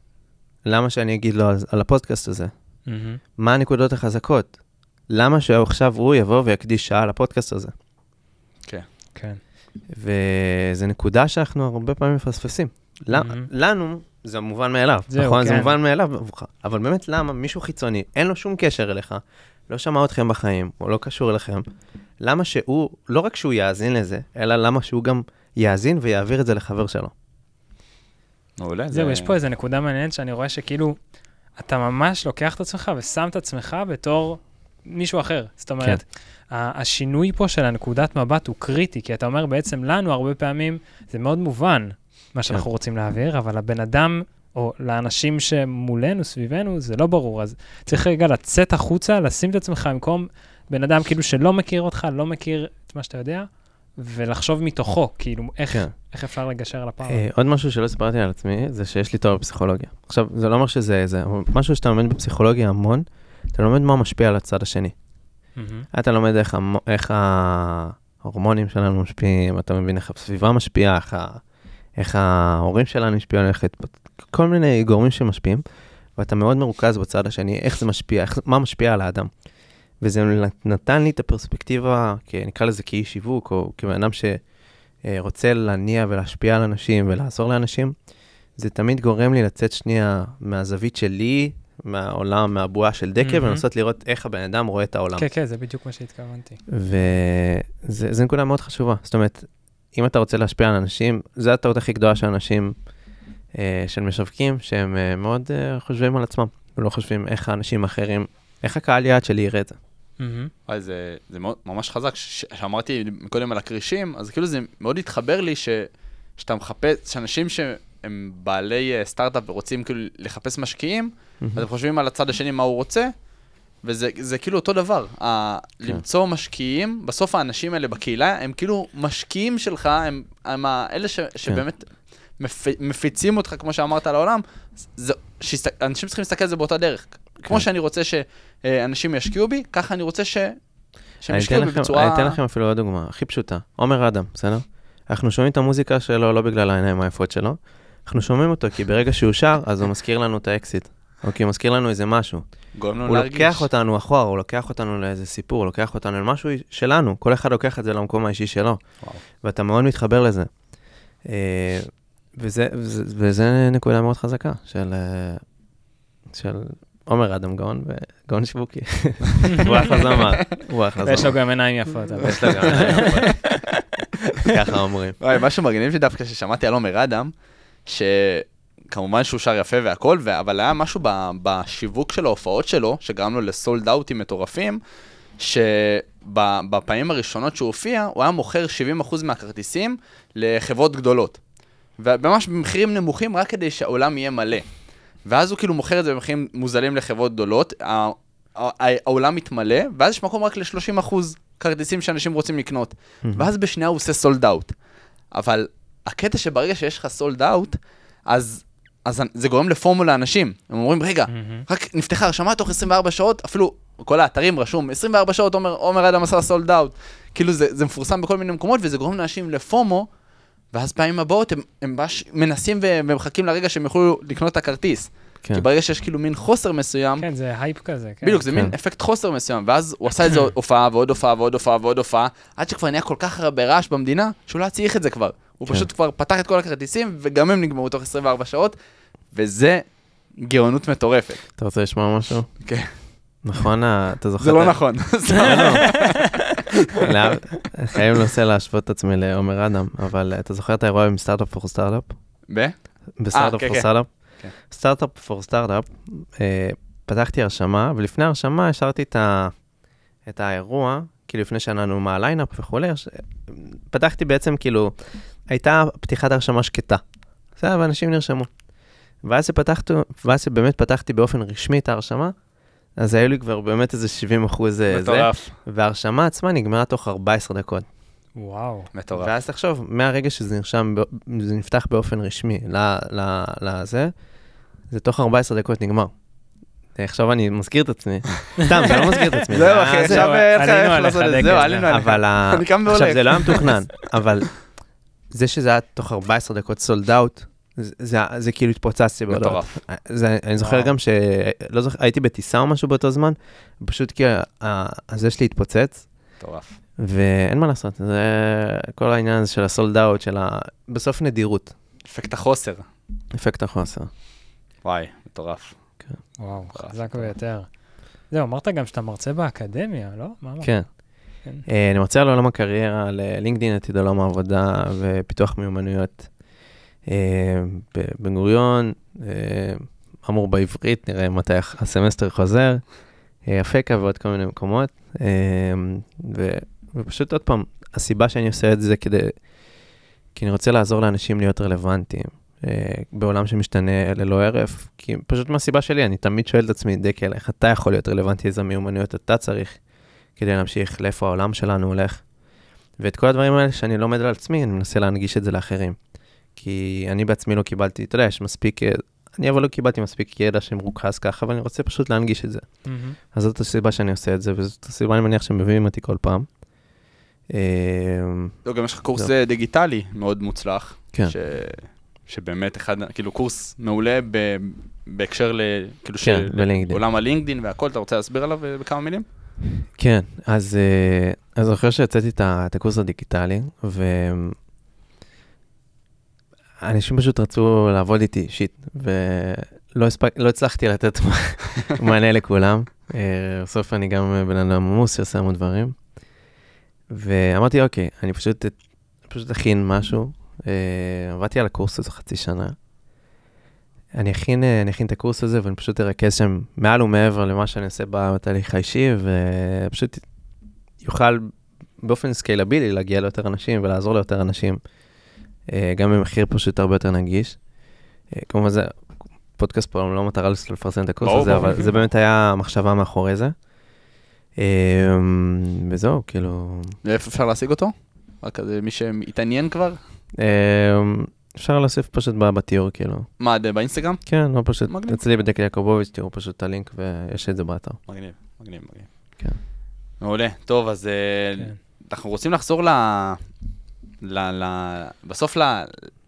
למה שאני אגיד לו על, על הפודקאסט הזה? מהמם. מה הנקודות החזקות? למה שעכשיו הוא יבוא ויקדיש שעה לפודקאסט הזה? כן. וזו נקודה שאנחנו הרבה פעמים מפספסים. מהמם. לנו זה מובן מאליו, זהו, נכון? זה כן. מובן מאליו עבורך. אבל באמת, למה מישהו חיצוני, אין לו שום קשר אליך, לא שמע אתכם בחיים, או לא קשור אליכם, למה שהוא, לא רק שהוא יאזין לזה, אלא למה שהוא גם יאזין ויעביר את זה לחבר שלו. מעולה. זהו, זה- יש פה איזה נקודה מעניינת שאני רואה שכאילו, אתה ממש לוקח את עצמך ושם את עצמך בתור מישהו אחר. זאת אומרת, ה- השינוי פה של הנקודת מבט הוא קריטי, כי אתה אומר בעצם לנו הרבה פעמים, זה מאוד מובן מה שאנחנו רוצים להעביר, אבל הבן אדם, או לאנשים שמולנו, סביבנו, זה לא ברור. אז צריך רגע לצאת החוצה, לשים את עצמך במקום בן אדם כאילו שלא מכיר אותך, לא מכיר את מה שאתה יודע, ולחשוב מתוכו, כאילו, איך, כן. איך אפשר לגשר על הפער. אה, עוד משהו שלא סיפרתי על עצמי, זה שיש לי תואר בפסיכולוגיה. עכשיו, זה לא אומר שזה זה, אבל משהו שאתה לומד בפסיכולוגיה המון, אתה לומד מה משפיע על הצד השני. מהמם. אתה לומד איך, המו- איך ההורמונים שלנו משפיעים, אתה מבין איך הסביבה משפיעה, איך, ה- איך ההורים שלנו השפיעו עליך, כל מיני גורמים שמשפיעים, ואתה מאוד מרוכז בצד השני, איך זה משפיע, איך, מה משפיע על האדם. וזה נתן לי את הפרספקטיבה, נקרא לזה כאיש שיווק, או כבן אדם שרוצה להניע ולהשפיע על אנשים ולעזור לאנשים, זה תמיד גורם לי לצאת שנייה מהזווית שלי, מהעולם, מהבועה של דקה, מהמם. ולנסות לראות איך הבן אדם רואה את העולם. כן, כן, זה בדיוק מה שהתכוונתי. וזו נקודה מאוד חשובה. זאת אומרת, אם אתה רוצה להשפיע על אנשים, זו הטעות הכי גדולה של אנשים, אה, של משווקים, שהם אה, מאוד אה, חושבים על עצמם, ולא חושבים איך האנשים האחרים, איך הקהל יעד שלי יראה את זה. וואי, זה, זה מאוד, ממש חזק. כשאמרתי קודם על הכרישים, אז כאילו זה מאוד התחבר לי ש, שאתה מחפש, שאנשים שהם בעלי אה, סטארט-אפ ורוצים כאילו לחפש משקיעים, אז הם חושבים על הצד השני מה הוא רוצה, וזה זה כאילו אותו דבר. ה- כן. למצוא משקיעים, בסוף האנשים האלה בקהילה, הם כאילו משקיעים שלך, הם, הם האלה ש, שבאמת מפ, מפיצים אותך, כמו שאמרת, לעולם. זה, שיסת, אנשים צריכים להסתכל על זה באותה דרך. כמו כן. שאני רוצה שאנשים ישקיעו בי, ככה אני רוצה ש... שהם ישקיעו בי לכם- בצורה... אני אתן לכם אפילו עוד דוגמה, הכי פשוטה. עומר אדם, בסדר? אנחנו שומעים את המוזיקה שלו לא בגלל העיניים היפות שלו, אנחנו שומעים אותו כי ברגע שהוא שר, אז הוא מזכיר לנו את האקסיט. או כי הוא מזכיר לנו איזה משהו. גורם לנו הוא להרגיש. לוקח אותנו אחורה, הוא לוקח אותנו לאיזה סיפור, הוא לוקח אותנו למשהו שלנו, כל אחד לוקח את זה למקום האישי שלו, וואו. ואתה מאוד מתחבר לזה. אה, וזה, וזה, וזה נקודה מאוד חזקה של, אה, של עומר אדם גאון וגאון שיווקי. הוא אחלה זמר, הוא אחלה ויש לו זמר. גם עיניים יפות. יש לו גם... ככה אומרים. וואי, משהו מגניב שדווקא ששמעתי על עומר אדם, שכמובן שהוא שר יפה והכל. אבל היה משהו. בשיווק של ההופעות שלו, שגרם לו לסולד אאוטים מטורפים, שבפעמים הראשונות שהוא הופיע, הוא היה מוכר 70% מהכרטיסים לחברות גדולות. וממש במחירים נמוכים, רק כדי שהעולם יהיה מלא. ואז הוא כאילו מוכר את זה במחירים מוזלים לחברות גדולות, העולם מתמלא, ואז יש מקום רק ל-30% כרטיסים שאנשים רוצים לקנות. ואז בשנייה הוא עושה סולד אאוט. אבל הקטע שברגע שיש לך סולד אאוט, אז, אז זה גורם לפורמו לאנשים. הם אומרים, רגע, מהמם. רק נפתחה הרשמה תוך 24 שעות, אפילו כל האתרים רשום, 24 שעות עומר, עומר אדם עשה סולד אאוט. כאילו זה, זה מפורסם בכל מיני מקומות, וזה גורם לאנשים ל FOMO, ואז פעמים הבאות הם, הם ממש מנסים ומחכים לרגע שהם יוכלו לקנות את הכרטיס. כן. כי ברגע שיש כאילו מין חוסר מסוים, כן, זה הייפ כזה. כן. בדיוק, זה מין כן. אפקט חוסר מסוים, ואז הוא עשה את זה הופעה ועוד הופעה ועוד הופעה ועוד הופעה, עד שכבר נהיה כל כך הרבה רעש במדינה, שהוא לא היה צריך את זה כבר. הוא כן. פשוט כבר פתח את כל הכרטיסים, וגם הם נגמרו תוך 24 שעות, וזה גאונות מטורפת. אתה רוצה לשמוע משהו? כן. נכון, אתה זוכר? זה לא את ה- נכון. חייב לנסות להשוות את עצמי לעומר אדם, אבל אתה זוכר את האירוע עם Startup for Startup? ב? ב Startup for. Startup? Startup for Startup, אה, פתחתי הרשמה, ולפני ההרשמה השארתי את ה- את האירוע, כאילו לפני שעננו מה ה lineup וכולי, הש- פתחתי בעצם כאילו, הייתה פתיחת הרשמה שקטה. בסדר, ואנשים נרשמו. ואז שבאמת פתחתי באופן רשמי את ההרשמה, אז היו לי כבר באמת איזה 70 אחוז אה, זה, מטורף. וההרשמה עצמה נגמרה תוך 14 דקות. וואו. מטורף. ואז תחשוב, מהרגע שזה נרשם, זה נפתח באופן רשמי לזה, זה תוך 14 דקות נגמר. עכשיו אני מזכיר את עצמי. סתם, זה לא מזכיר את עצמי. זהו, זה אחי, עכשיו אין לך עלינו איך לעשות את זה. זהו, זה. עלינו עליך. אבל ה- אני קם עכשיו. זה לא היה מתוכנן, אבל זה שזה היה תוך 14 דקות סולד אאוט, זה, זה, זה כאילו התפוצצתי בהודעות. מטורף. זה, אני זוכר וואו. גם ש... לא זוכר, הייתי בטיסה או משהו באותו זמן, פשוט כי הזה שלי התפוצץ, מטורף. ואין מה לעשות, זה כל העניין הזה של הסולד אאוט, של ה... בסוף נדירות, אפקט החוסר. אפקט החוסר. וואי, מטורף. וואו, מטורף, חזק. ביותר. זהו, אמרת גם שאתה מרצה באקדמיה, לא? מה אמרת? כן. כן. אה, אני מרצה על עולם הקריירה, ללינקדאין, עתיד עולם העבודה ופיתוח מיומנויות. אה, בבן גוריון, אה, אמור בעברית, נראה מתי הסמסטר חוזר, אה, אפקה ועוד כל מיני מקומות. אה, ו- ופשוט עוד פעם, הסיבה שאני עושה את זה כדי, כי אני רוצה לעזור לאנשים להיות רלוונטיים. אה, בעולם שמשתנה ללא הרף, כי פשוט מהסיבה שלי, אני תמיד שואל את עצמי, דקל, איך אתה יכול להיות רלוונטי, איזה מיומנויות אתה צריך כדי להמשיך לאיפה העולם שלנו הולך. ואת כל הדברים האלה שאני לומד על עצמי, אני מנסה להנגיש את זה לאחרים. כי אני בעצמי לא קיבלתי, אתה יודע, יש מספיק, אה, אני אבל לא קיבלתי מספיק ידע שמרוכז ככה, אבל אני רוצה פשוט להנגיש את זה. מהמם. אז זאת הסיבה שאני עושה את זה, וזאת הסיבה, אני מניח, שמביאים אותי כל פעם. אה, לא, גם יש לך קורס. אה, דיגיטלי מאוד מוצלח. כן. ש... שבאמת אחד, כאילו קורס מעולה ב... בהקשר ל... כאילו כן, של. עולם הלינקדין והכל, אתה רוצה להסביר עליו בכמה מילים? כן, אז אז אני זוכר שהוצאתי את הקורס הדיגיטלי, ואנשים פשוט רצו לעבוד איתי אישית, ולא הספק, לא הצלחתי לתת מענה לכולם. אה, בסוף אני גם בן אדם עמוס שעושה המון דברים. ואמרתי, אוקיי, אני פשוט, פשוט אכין משהו. אה, עבדתי על הקורס הזה חצי שנה. אני אכין, אה, אני אכין את הקורס הזה ואני פשוט ארכז שם מעל ומעבר למה שאני עושה בתהליך האישי, ופשוט יוכל באופן סקיילבילי להגיע ליותר אנשים ולעזור ליותר אנשים, גם במחיר פשוט הרבה יותר נגיש. אה, כמובן זה, פודקאסט פה לא מטרה לפרסם את הקורס הזה. אבל זה באמת היה המחשבה מאחורי זה. אה, וזהו, כאילו, ואיפה אפשר להשיג אותו? רק כזה מי שהתעניין כבר? אה, אפשר להוסיף פשוט בתיאור, כאילו. מה, באינסטגרם? כן, לא פשוט, מגניב. אצלי בדקל יעקובוביץ', תראו פשוט את הלינק ויש את זה באתר. מגניב, מגניב, מגניב. כן. מעולה. טוב, אז אה, כן. אנחנו רוצים לחזור ל... ל... בסוף ל...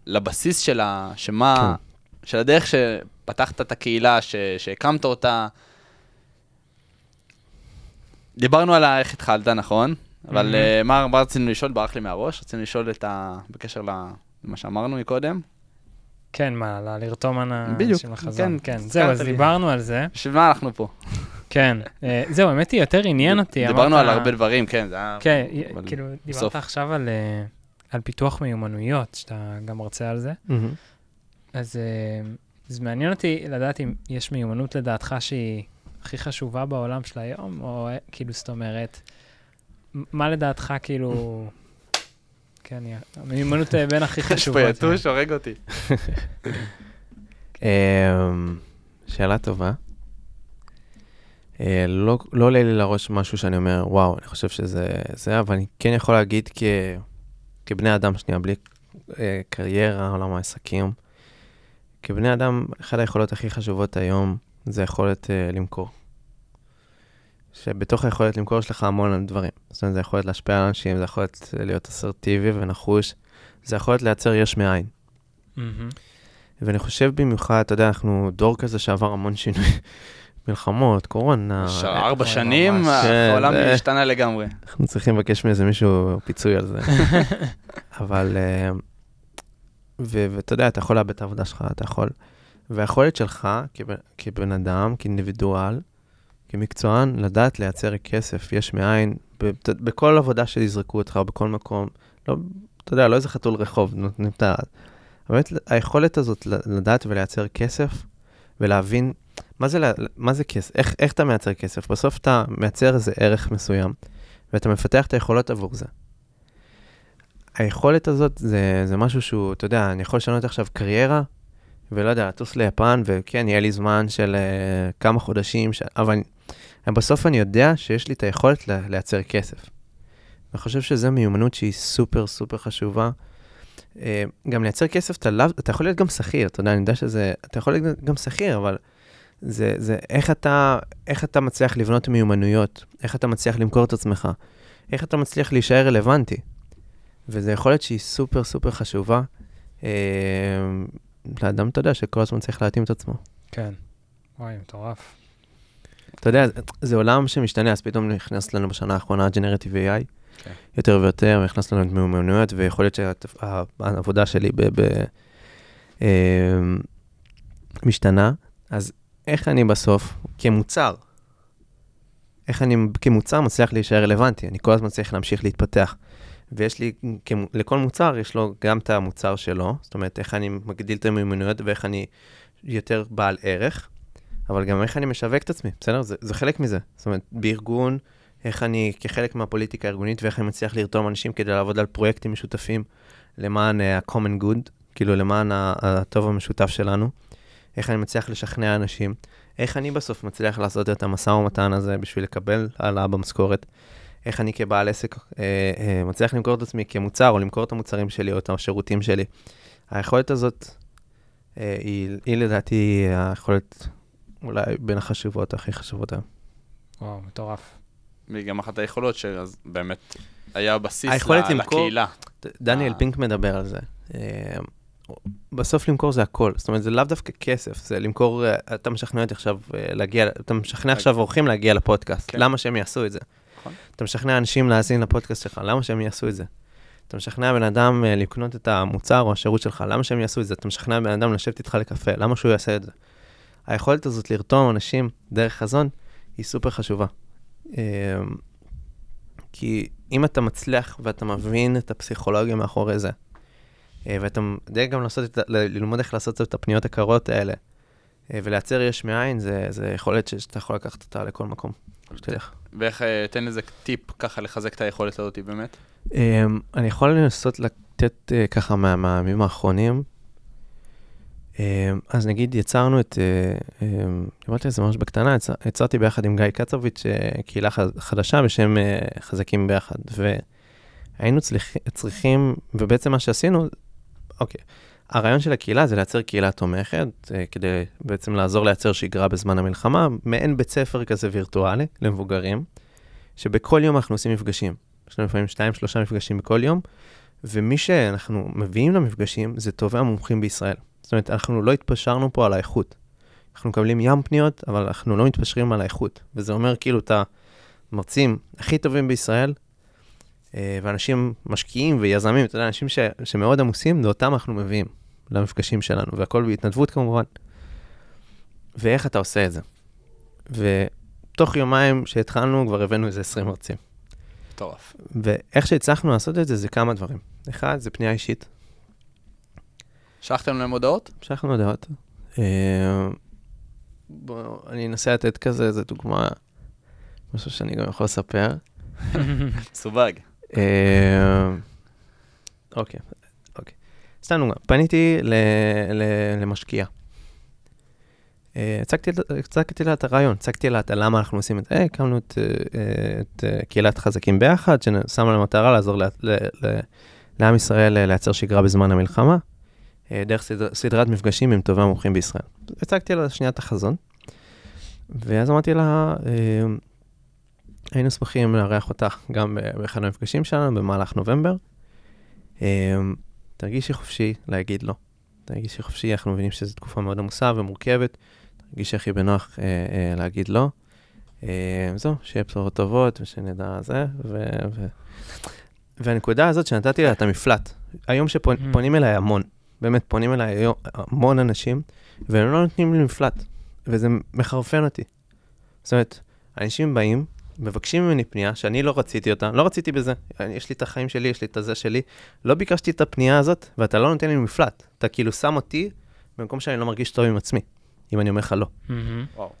לבסיס של ה... שמה... של הדרך שפתחת את הקהילה, ש... שהקמת אותה. דיברנו על איך התחלת, נכון? אבל. אה, מה, מה רצינו לשאול? ברח לי מהראש. רצינו לשאול את ה... בקשר למה שאמרנו מקודם. כן, מה, ל- לרתום אנשים בדיוק, לחזון. כן, כן, זהו, אז לי. דיברנו על זה. בשביל מה אנחנו פה? כן, אה, זהו, האמת היא, יותר עניין אותי. דיברנו על הרבה דברים, כן, זה היה... כן, אבל כאילו, דיברת. עכשיו על, אה, על פיתוח מיומנויות, שאתה גם מרצה על זה. אז אה, זה מעניין אותי לדעת אם יש מיומנות לדעתך שהיא הכי חשובה בעולם של היום, או אה, כאילו, זאת אומרת, מה לדעתך כאילו, כן, המיומנות אה, בין הכי יש פה חשובות. יתוש, הורג אותי. אמ, שאלה טובה. אה, לא לא עולה לי לראש משהו שאני אומר, וואו, אני חושב שזה זה, אבל אני כן יכול להגיד כ, כבני אדם, שנייה, בלי אה, קריירה, עולם העסקים, כבני אדם, אחת היכולות הכי חשובות היום זה יכולת אה, למכור. שבתוך היכולת למכור יש לך המון דברים. זאת אומרת, זה יכולת להשפיע על אנשים, זה יכולת להיות אסרטיבי ונחוש, זה יכולת לייצר יש מאין. מהמם. ואני חושב במיוחד, אתה יודע, אנחנו דור כזה שעבר המון שינוי, מלחמות, קורונה. אה, ארבע. שנים, כן, העולם זה- השתנה לגמרי. אנחנו צריכים לבקש מאיזה מישהו פיצוי על זה. אבל, אה, ואתה יודע, אתה יכול לאבד את העבודה שלך, אתה יכול... והיכולת שלך כבן, כבן אדם, כאינדיבידואל, כמקצוען, לדעת לייצר כסף, יש מאין, ב- ת- בכל עבודה שיזרקו אותך, או בכל מקום, לא, אתה יודע, לא איזה חתול רחוב, נותנים את ה... באמת, היכולת הזאת לדעת ולייצר כסף, ולהבין מה זה, מה זה כסף, איך, איך אתה מייצר כסף. בסוף אתה מייצר איזה ערך מסוים, ואתה מפתח את היכולות עבור זה. היכולת הזאת זה, זה משהו שהוא, אתה יודע, אני יכול לשנות עכשיו קריירה, ולא יודע, לטוס ליפן, וכן, יהיה לי זמן של uh, כמה חודשים, ש... אבל בסוף אני יודע שיש לי את היכולת לייצר כסף. אני חושב שזו מיומנות שהיא סופר סופר חשובה. Uh, גם לייצר כסף, אתה, לאו, אתה יכול להיות גם שכיר, אתה יודע, אני יודע שזה, אתה יכול להיות גם שכיר, אבל זה, זה איך, אתה, איך אתה מצליח לבנות מיומנויות, איך אתה מצליח למכור את עצמך, איך אתה מצליח להישאר רלוונטי. וזו יכולת שהיא סופר סופר חשובה אה, לאדם, אתה יודע, שכל הזמן צריך להתאים את עצמו. כן. וואי, מטורף. אתה יודע, זה עולם שמשתנה, אז פתאום נכנס לנו בשנה האחרונה Generative AI, כן. יותר ויותר, נכנס לנו את מיומנויות, ויכול להיות שהעבודה שלי ב, ב, אה, משתנה. אז איך אני בסוף, כמוצר, איך אני כמוצר מצליח להישאר רלוונטי? אני כל הזמן צריך להמשיך להתפתח. ויש לי, כמו, לכל מוצר יש לו גם את המוצר שלו, זאת אומרת, איך אני מגדיל את המיומנויות ואיך אני יותר בעל ערך, אבל גם איך אני משווק את עצמי, בסדר? זה, זה חלק מזה. זאת אומרת, בארגון, איך אני, כחלק מהפוליטיקה הארגונית, ואיך אני מצליח לרתום אנשים כדי לעבוד על פרויקטים משותפים למען uh, ה-common good, כאילו למען הטוב המשותף שלנו. איך אני מצליח לשכנע אנשים, איך אני בסוף מצליח לעשות את המשא ומתן הזה בשביל לקבל העלאה במשכורת, איך אני כבעל עסק אה, אה, מצליח למכור את עצמי כמוצר, או למכור את המוצרים שלי, או את השירותים שלי. היכולת הזאת, אה, היא, היא לדעתי היכולת אולי בין החשובות, הכי חשובות היום. וואו, מטורף. והיא גם אחת היכולות שאז באמת היה בסיס היכולת למכור- לקהילה. דניאל אה. פינק מדבר על זה. אה, בסוף למכור זה הכל, זאת אומרת, זה לאו דווקא כסף, זה למכור, אה, אתה משכנע אותי עכשיו להגיע, אתה משכנע עכשיו אורחים להגיע לפודקאסט, כן. למה שהם יעשו את זה? נכון. אתה משכנע אנשים להאזין לפודקאסט שלך, למה שהם יעשו את זה? אתה משכנע בן אדם לקנות את המוצר או השירות שלך, למה שהם יעשו את זה? אתה משכנע בן אדם לשבת איתך לקפה, למה שהוא יעשה את זה? היכולת הזאת לרתום אנשים דרך חזון היא סופר חשובה. אה, כי אם אתה מצליח ואתה מבין את הפסיכולוגיה מאחורי זה, אה, ואתה יודע גם לעשות ללמוד איך לעשות את הפניות הקרות האלה, אה, ולייצר יש מאין, זה, זה יכולת שאתה יכול לקחת אותה לכל מקום. שתלך. ואיך, אה, תן איזה טיפ ככה לחזק את היכולת הזאת באמת. אה, אני יכול לנסות לתת ככה מה- מהימים האחרונים. אה, אז נגיד יצרנו את, אה, אה, דיברתי על זה ממש בקטנה, יצר- יצרתי ביחד עם גיא קצוביץ' אה, קהילה חדשה בשם אה, חזקים ביחד. והיינו צריכ- צריכים, ובעצם מה שעשינו, אוקיי, הרעיון של הקהילה זה לייצר קהילה תומכת, כדי בעצם לעזור לייצר שגרה בזמן המלחמה, מעין בית ספר כזה וירטואלי למבוגרים, שבכל יום אנחנו עושים מפגשים. יש לנו לפעמים שתיים, שלושה מפגשים בכל יום, ומי שאנחנו מביאים למפגשים זה טובי המומחים בישראל. זאת אומרת, אנחנו לא התפשרנו פה על האיכות. אנחנו מקבלים ים פניות, אבל אנחנו לא מתפשרים על האיכות. וזה אומר כאילו את המרצים הכי טובים בישראל, אה, ואנשים משקיעים ויזמים, אתה יודע, אנשים ש, שמאוד עמוסים, ואותם אנחנו מביאים למפגשים שלנו, והכל בהתנדבות כמובן. ואיך אתה עושה את זה? ותוך יומיים שהתחלנו, כבר הבאנו איזה 20 מרצים. מטורף. ואיך שהצלחנו לעשות את זה, זה כמה דברים. אחד, זה פנייה אישית. שלחתם להם הודעות? שלחנו הודעות. אה, בוא, אני אנסה לתת כזה, איזה דוגמה, משהו שאני גם יכול לספר. סווג. אה, אוקיי, אוקיי. סתם דוגמה, פניתי ל, ל, למשקיעה. אה, הצגתי, לה את הרעיון, הצגתי לה את למה אנחנו עושים את זה. הקמנו את, קהילת חזקים ביחד, ששמה לה מטרה לעזור ל, ל, ל, לעם ישראל לייצר שגרה בזמן המלחמה, דרך סדר, סדרת מפגשים עם טובי המומחים בישראל. הצגתי לה שנייה את החזון, ואז אמרתי לה, אה, היינו שמחים לארח אותך גם ב- באחד המפגשים שלנו במהלך נובמבר. אה, תרגישי חופשי להגיד לא. תרגישי חופשי, אנחנו מבינים שזו תקופה מאוד עמוסה ומורכבת. תרגישי הכי בנוח אה, אה, להגיד לא. אה, זהו, שיהיה בשורות טובות ושנדע זה. ו, ו... והנקודה הזאת שנתתי לה את המפלט. היום שפונים אליי המון, באמת פונים אליי היום המון אנשים, והם לא נותנים לי מפלט, וזה מחרפן אותי. זאת אומרת, אנשים באים, מבקשים ממני פנייה שאני לא רציתי אותה, לא רציתי בזה, אני- יש לי את החיים שלי, יש לי את הזה שלי, לא ביקשתי את הפנייה הזאת, ואתה לא נותן לי מפלט. אתה כאילו שם אותי במקום שאני לא מרגיש טוב עם עצמי, אם אני אומר לך לא. וואו.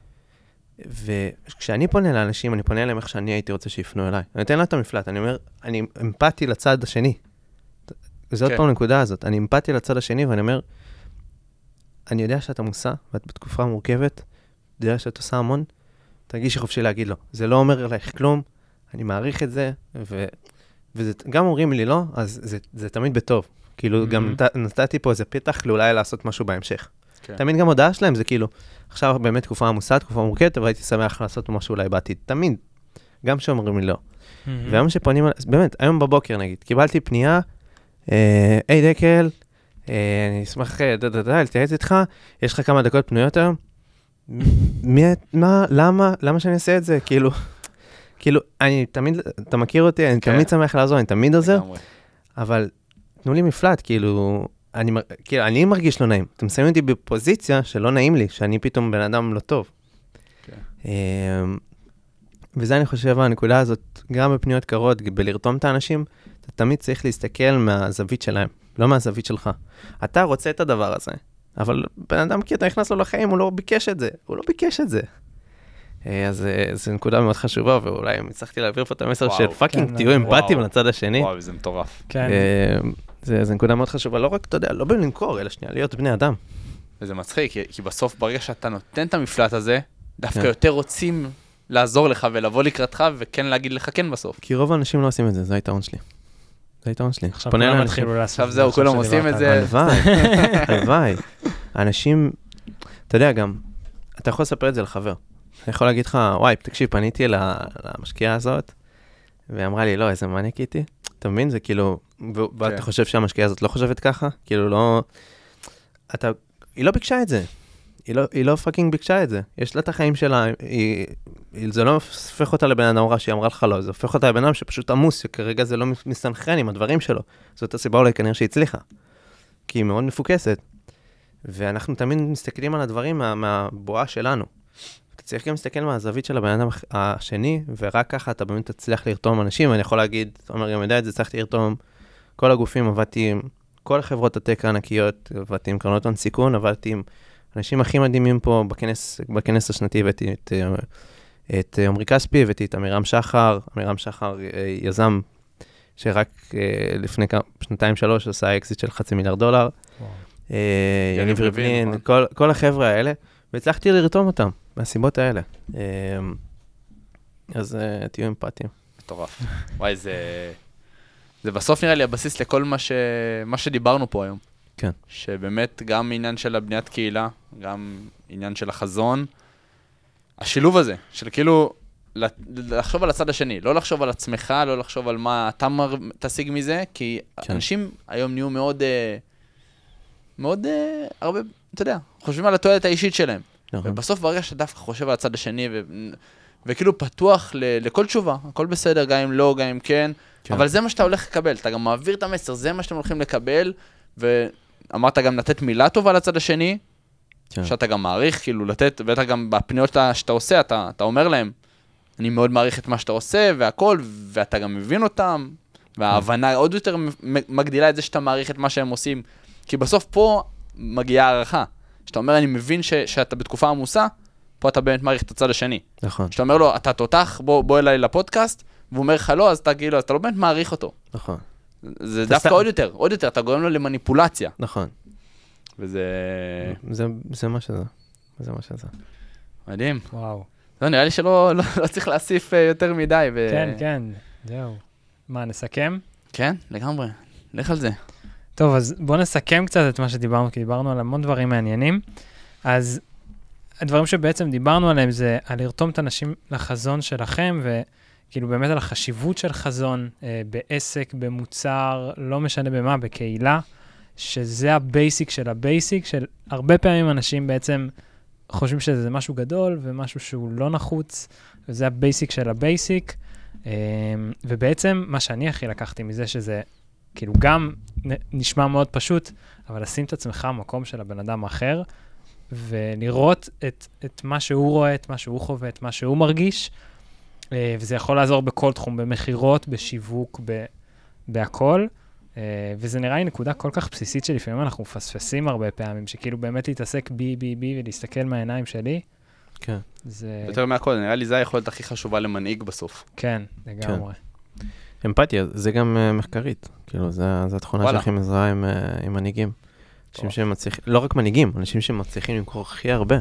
וכשאני פונה לאנשים, אני פונה אליהם איך שאני הייתי רוצה שיפנו אליי. אני נותן לה את המפלט, אני אומר, אני אמפתי לצד השני. וזו עוד כן. פעם הנקודה הזאת, אני אמפתי לצד השני ואני אומר, אני יודע שאת עמוסה ואת בתקופה מורכבת, אני יודע שאת עושה המון, תרגישי חופשי להגיד לא. זה לא אומר עלייך כלום, אני מעריך את זה, ו... וגם אומרים לי לא, אז זה, זה תמיד בטוב. כאילו, Mhm. גם נת, נתתי פה איזה פתח לאולי לעשות משהו בהמשך. כן. תמיד גם הודעה שלהם זה כאילו, עכשיו באמת תקופה עמוסה, תקופה מורכבת, אבל הייתי שמח לעשות משהו אולי בעתיד. תמיד. גם כשאומרים לי לא. והיום שפונים, באמת, היום בבוקר נגיד, קיבלתי פנייה, היי דקל, אה, אני אשמח אה, להתייעץ איתך, יש לך כמה דקות פנויות היום? מי, מה, למה, למה שאני אעשה את זה? כאילו, כאילו, אני תמיד, אתה מכיר אותי, אני כן. תמיד שמח לעזור, אני תמיד עוזר. אבל תנו לי מפלט, כאילו, אני, כאילו, אני מרגיש לא נעים. אתם שמים אותי בפוזיציה שלא נעים לי, שאני פתאום בן אדם לא טוב. כן. אמ, וזה אני חושב הנקודה הזאת, גם בפניות קרות, בלרתום את האנשים, אתה תמיד צריך להסתכל מהזווית שלהם, לא מהזווית שלך. אתה רוצה את הדבר הזה, אבל בן אדם, כי אתה נכנס לו לחיים, הוא לא ביקש את זה, הוא לא ביקש את זה. אה, אז אה, זו נקודה מאוד חשובה, ואולי אם הצלחתי להעביר פה את המסר וואו. של fucking, כן, תהיו. אמפתיים לצד השני. וואו, זה מטורף. כן. אה, זה נקודה מאוד חשובה, לא רק, אתה יודע, לא בלמכור, אלא שנייה, להיות בני אדם. וזה מצחיק, כי, כי בסוף ברגע שאתה נותן את המפלט הזה, דווקא כן. יותר רוצים לעזור לך ולבוא לקראתך וכן להגיד לך כן בסוף. כי רוב האנשים לא עושים את זה, זה היתרון שלי. זה היתרון שלי. עכשיו פונה כולם לאנשים- התחילו לעשות עכשיו זהו, כולם עושים את זה. הלוואי, הלוואי. אנשים, אתה יודע גם, אתה יכול לספר את זה לחבר. אני יכול להגיד לך, וואי, תקשיב, פניתי ל- למשקיעה הזאת, והיא אמרה לי, לא, איזה מניאק איתי. אתה מבין? זה כאילו, ואתה כן. חושב שהמשקיעה הזאת לא חושבת ככה? כאילו, לא... אתה... היא לא ביקשה את זה. היא לא, היא לא fucking ביקשה את זה. יש לה את החיים שלה, היא, היא, זה לא הופך אותה לבן אדם רע שהיא אמרה לך לא, זה הופך אותה לבן אדם שפשוט עמוס, שכרגע זה לא מסתנכרן עם הדברים שלו. זאת הסיבה אולי כנראה שהיא הצליחה. כי היא מאוד מפוקסת. ואנחנו תמיד מסתכלים על הדברים מה, מהבועה שלנו. אתה צריך גם להסתכל מהזווית של הבן אדם השני, ורק ככה אתה באמת תצליח לרתום אנשים. אני יכול להגיד, עומר גם יודע את זה, הצלחתי לרתום כל הגופים, עבדתי עם כל חברות ה tech הענקיות, עבדתי עם קרנות הון סיכון, עבדתי עם אנשים הכי מדהימים פה בכנס, בכנס השנתי, הבאתי את, אה, את אה, עמרי כספי, הבאתי את עמירם שחר, עמירם שחר אה, יזם שרק לפני כמה, שנתיים שלוש עשה אקזיט של חצי מיליארד דולר. יניב ריבלין, נכון. כל, כל החבר'ה האלה, והצלחתי לרתום אותם, מהסיבות האלה. אז תהיו אמפתיים. מטורף. וואי, זה... זה בסוף נראה לי הבסיס לכל מה, ש... מה שדיברנו פה היום. כן. שבאמת גם עניין של הבניית קהילה, גם עניין של החזון, השילוב הזה, של כאילו לחשוב על הצד השני, לא לחשוב על עצמך, לא לחשוב על מה אתה מר... תשיג מזה, כי כן. אנשים היום נהיו מאוד, אה, מאוד, אה, הרבה, אתה יודע, חושבים על התועלת האישית שלהם. נכון. ובסוף ברגע שאתה דווקא חושב על הצד השני, ו... וכאילו פתוח ל... לכל תשובה, הכל בסדר, גם אם לא, גם אם כן, כן. אבל זה מה שאתה הולך לקבל, אתה גם מעביר את המסר, זה מה שאתם הולכים לקבל, ואמרת גם לתת מילה טובה לצד השני, כן. שאתה גם מעריך, כאילו לתת, בטח גם בפניות שאתה, שאתה עושה, אתה, אתה אומר להם, אני מאוד מעריך את מה שאתה עושה והכל, ואתה גם מבין אותם, וההבנה עוד יותר מגדילה את זה שאתה מעריך את מה שהם עושים, כי בסוף פה מגיעה הערכה. שאתה אומר, אני מבין ש, שאתה בתקופה עמוסה, פה אתה באמת מעריך את הצד השני. נכון, כשאתה אומר לו, אתה תותח, בוא, בוא אליי לפודקאסט, והוא אומר לך לא, אז אתה כאילו, אתה לא באמת מעריך אותו. נכון, זה דווקא סתם- עוד יותר, עוד יותר, אתה גורם לו למניפולציה. נכון. וזה זה, זה מה שזה. זה מה שזה. מדהים. וואו. לא, נראה לי שלא לא, לא צריך להוסיף אה, יותר מדי. ו... כן, כן, זהו. מה, נסכם? כן, לגמרי. לך על זה. טוב, אז בואו נסכם קצת את מה שדיברנו, כי דיברנו על המון דברים מעניינים. אז הדברים שבעצם דיברנו עליהם זה על לרתום את האנשים לחזון שלכם, וכאילו באמת על החשיבות של חזון אה, בעסק, במוצר, לא משנה במה, בקהילה, שזה ה basic של ה basic, של הרבה פעמים אנשים בעצם חושבים שזה משהו גדול ומשהו שהוא לא נחוץ, וזה ה basic של ה basic. אה, ובעצם מה שאני הכי לקחתי מזה, שזה כאילו גם נשמע מאוד פשוט, אבל לשים את עצמך במקום של הבן אדם האחר, ולראות את, את מה שהוא רואה, את מה שהוא חווה, את מה שהוא מרגיש, וזה יכול לעזור בכל תחום, במכירות, בשיווק, ב, בהכל. אה, וזה נראה לי נקודה כל כך בסיסית שלפעמים אנחנו מפספסים הרבה פעמים, שכאילו באמת להתעסק בי, בי, בי, ולהסתכל מהעיניים שלי, כן. זה... יותר מהכל, נראה לי זה היכולת הכי חשובה למנהיג בסוף. כן, לגמרי. אמפתיה, זה גם uh, מחקרית. כאילו, זה, זה התכונה. שהכי מזהה עם, uh, עם מנהיגים. אנשים. שמצליחים, לא רק מנהיגים, אנשים שמצליחים למכור הכי הרבה,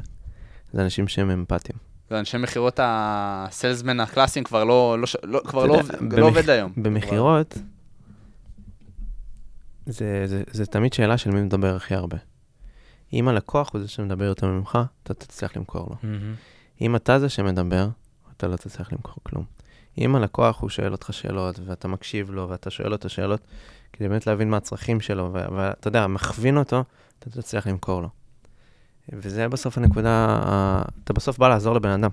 זה אנשים שהם אמפתיים. ואנשי מכירות הסלסמן הקלאסיים כבר לא, לא, לא, כבר לא, יודע, עובד- במכ- לא עובד היום. במכירות, זה, זה, זה תמיד שאלה של מי מדבר הכי הרבה. אם הלקוח הוא זה שמדבר יותר ממך, אתה תצליח למכור לו. מהמם. אם אתה זה שמדבר, אתה לא תצליח למכור כלום. אם הלקוח הוא שואל אותך שאלות, ואתה מקשיב לו, ואתה שואל אותו שאלות, כדי באמת להבין מה הצרכים שלו, ואתה יודע, מכווין אותו, אתה תצליח למכור לו. וזה בסוף הנקודה, אתה בסוף בא לעזור לבן אדם.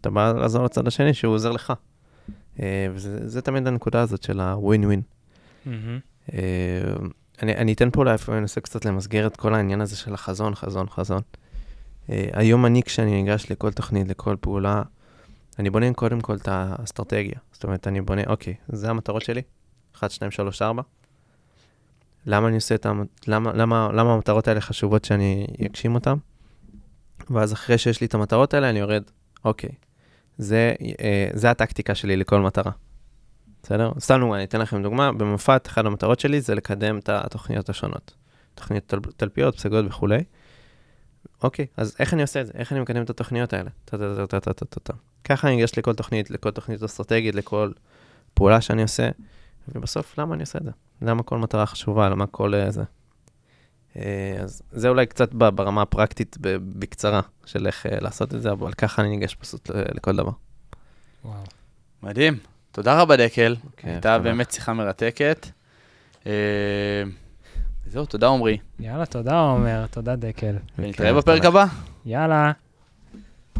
אתה בא לעזור לצד השני שהוא עוזר לך. אה, וזה זה תמיד הנקודה הזאת של הווין ווין. אה, אני, אני אתן פה אולי אני אנסה קצת למסגר את כל העניין הזה של החזון, חזון, חזון. אה, היום אני, כשאני ניגש לכל תוכנית, לכל פעולה, אני בונה קודם כל את האסטרטגיה. זאת אומרת, אני בונה, אוקיי, זה המטרות שלי, 1, 2, 3, 4. למה אני עושה את המ... למה, למה, למה המטרות האלה חשובות שאני אגשים אותן? ואז אחרי שיש לי את המטרות האלה, אני יורד, אוקיי, זה, אה, זה הטקטיקה שלי לכל מטרה. בסדר? סתם דוגמא, אני אתן לכם דוגמה, במפת, אחת המטרות שלי זה לקדם את התוכניות השונות. תוכניות תל, תלפיות, פסגות וכולי. אוקיי, אז איך אני עושה את זה? איך אני מקדם את התוכניות האלה? טה-טה-טה-טה-טה-טה. ככה אני אגש לכל תוכנית, לכל תוכנית אסטרטגית, לכל פעולה שאני עושה, ובסוף, למה אני עושה את זה? למה כל מטרה חשובה? למה כל אה, זה? אה, אז זה אולי קצת ברמה הפרקטית, בקצרה, של איך אה, לעשות את זה, אבל ככה אני ניגש פשוט לכל דבר. וואו. מדהים. תודה רבה, דקל. כן, הייתה. באמת שיחה מרתקת. זהו, תודה עמרי. יאללה, תודה עומר, תודה דקל. ונתראה כן, בפרק. הבא. יאללה.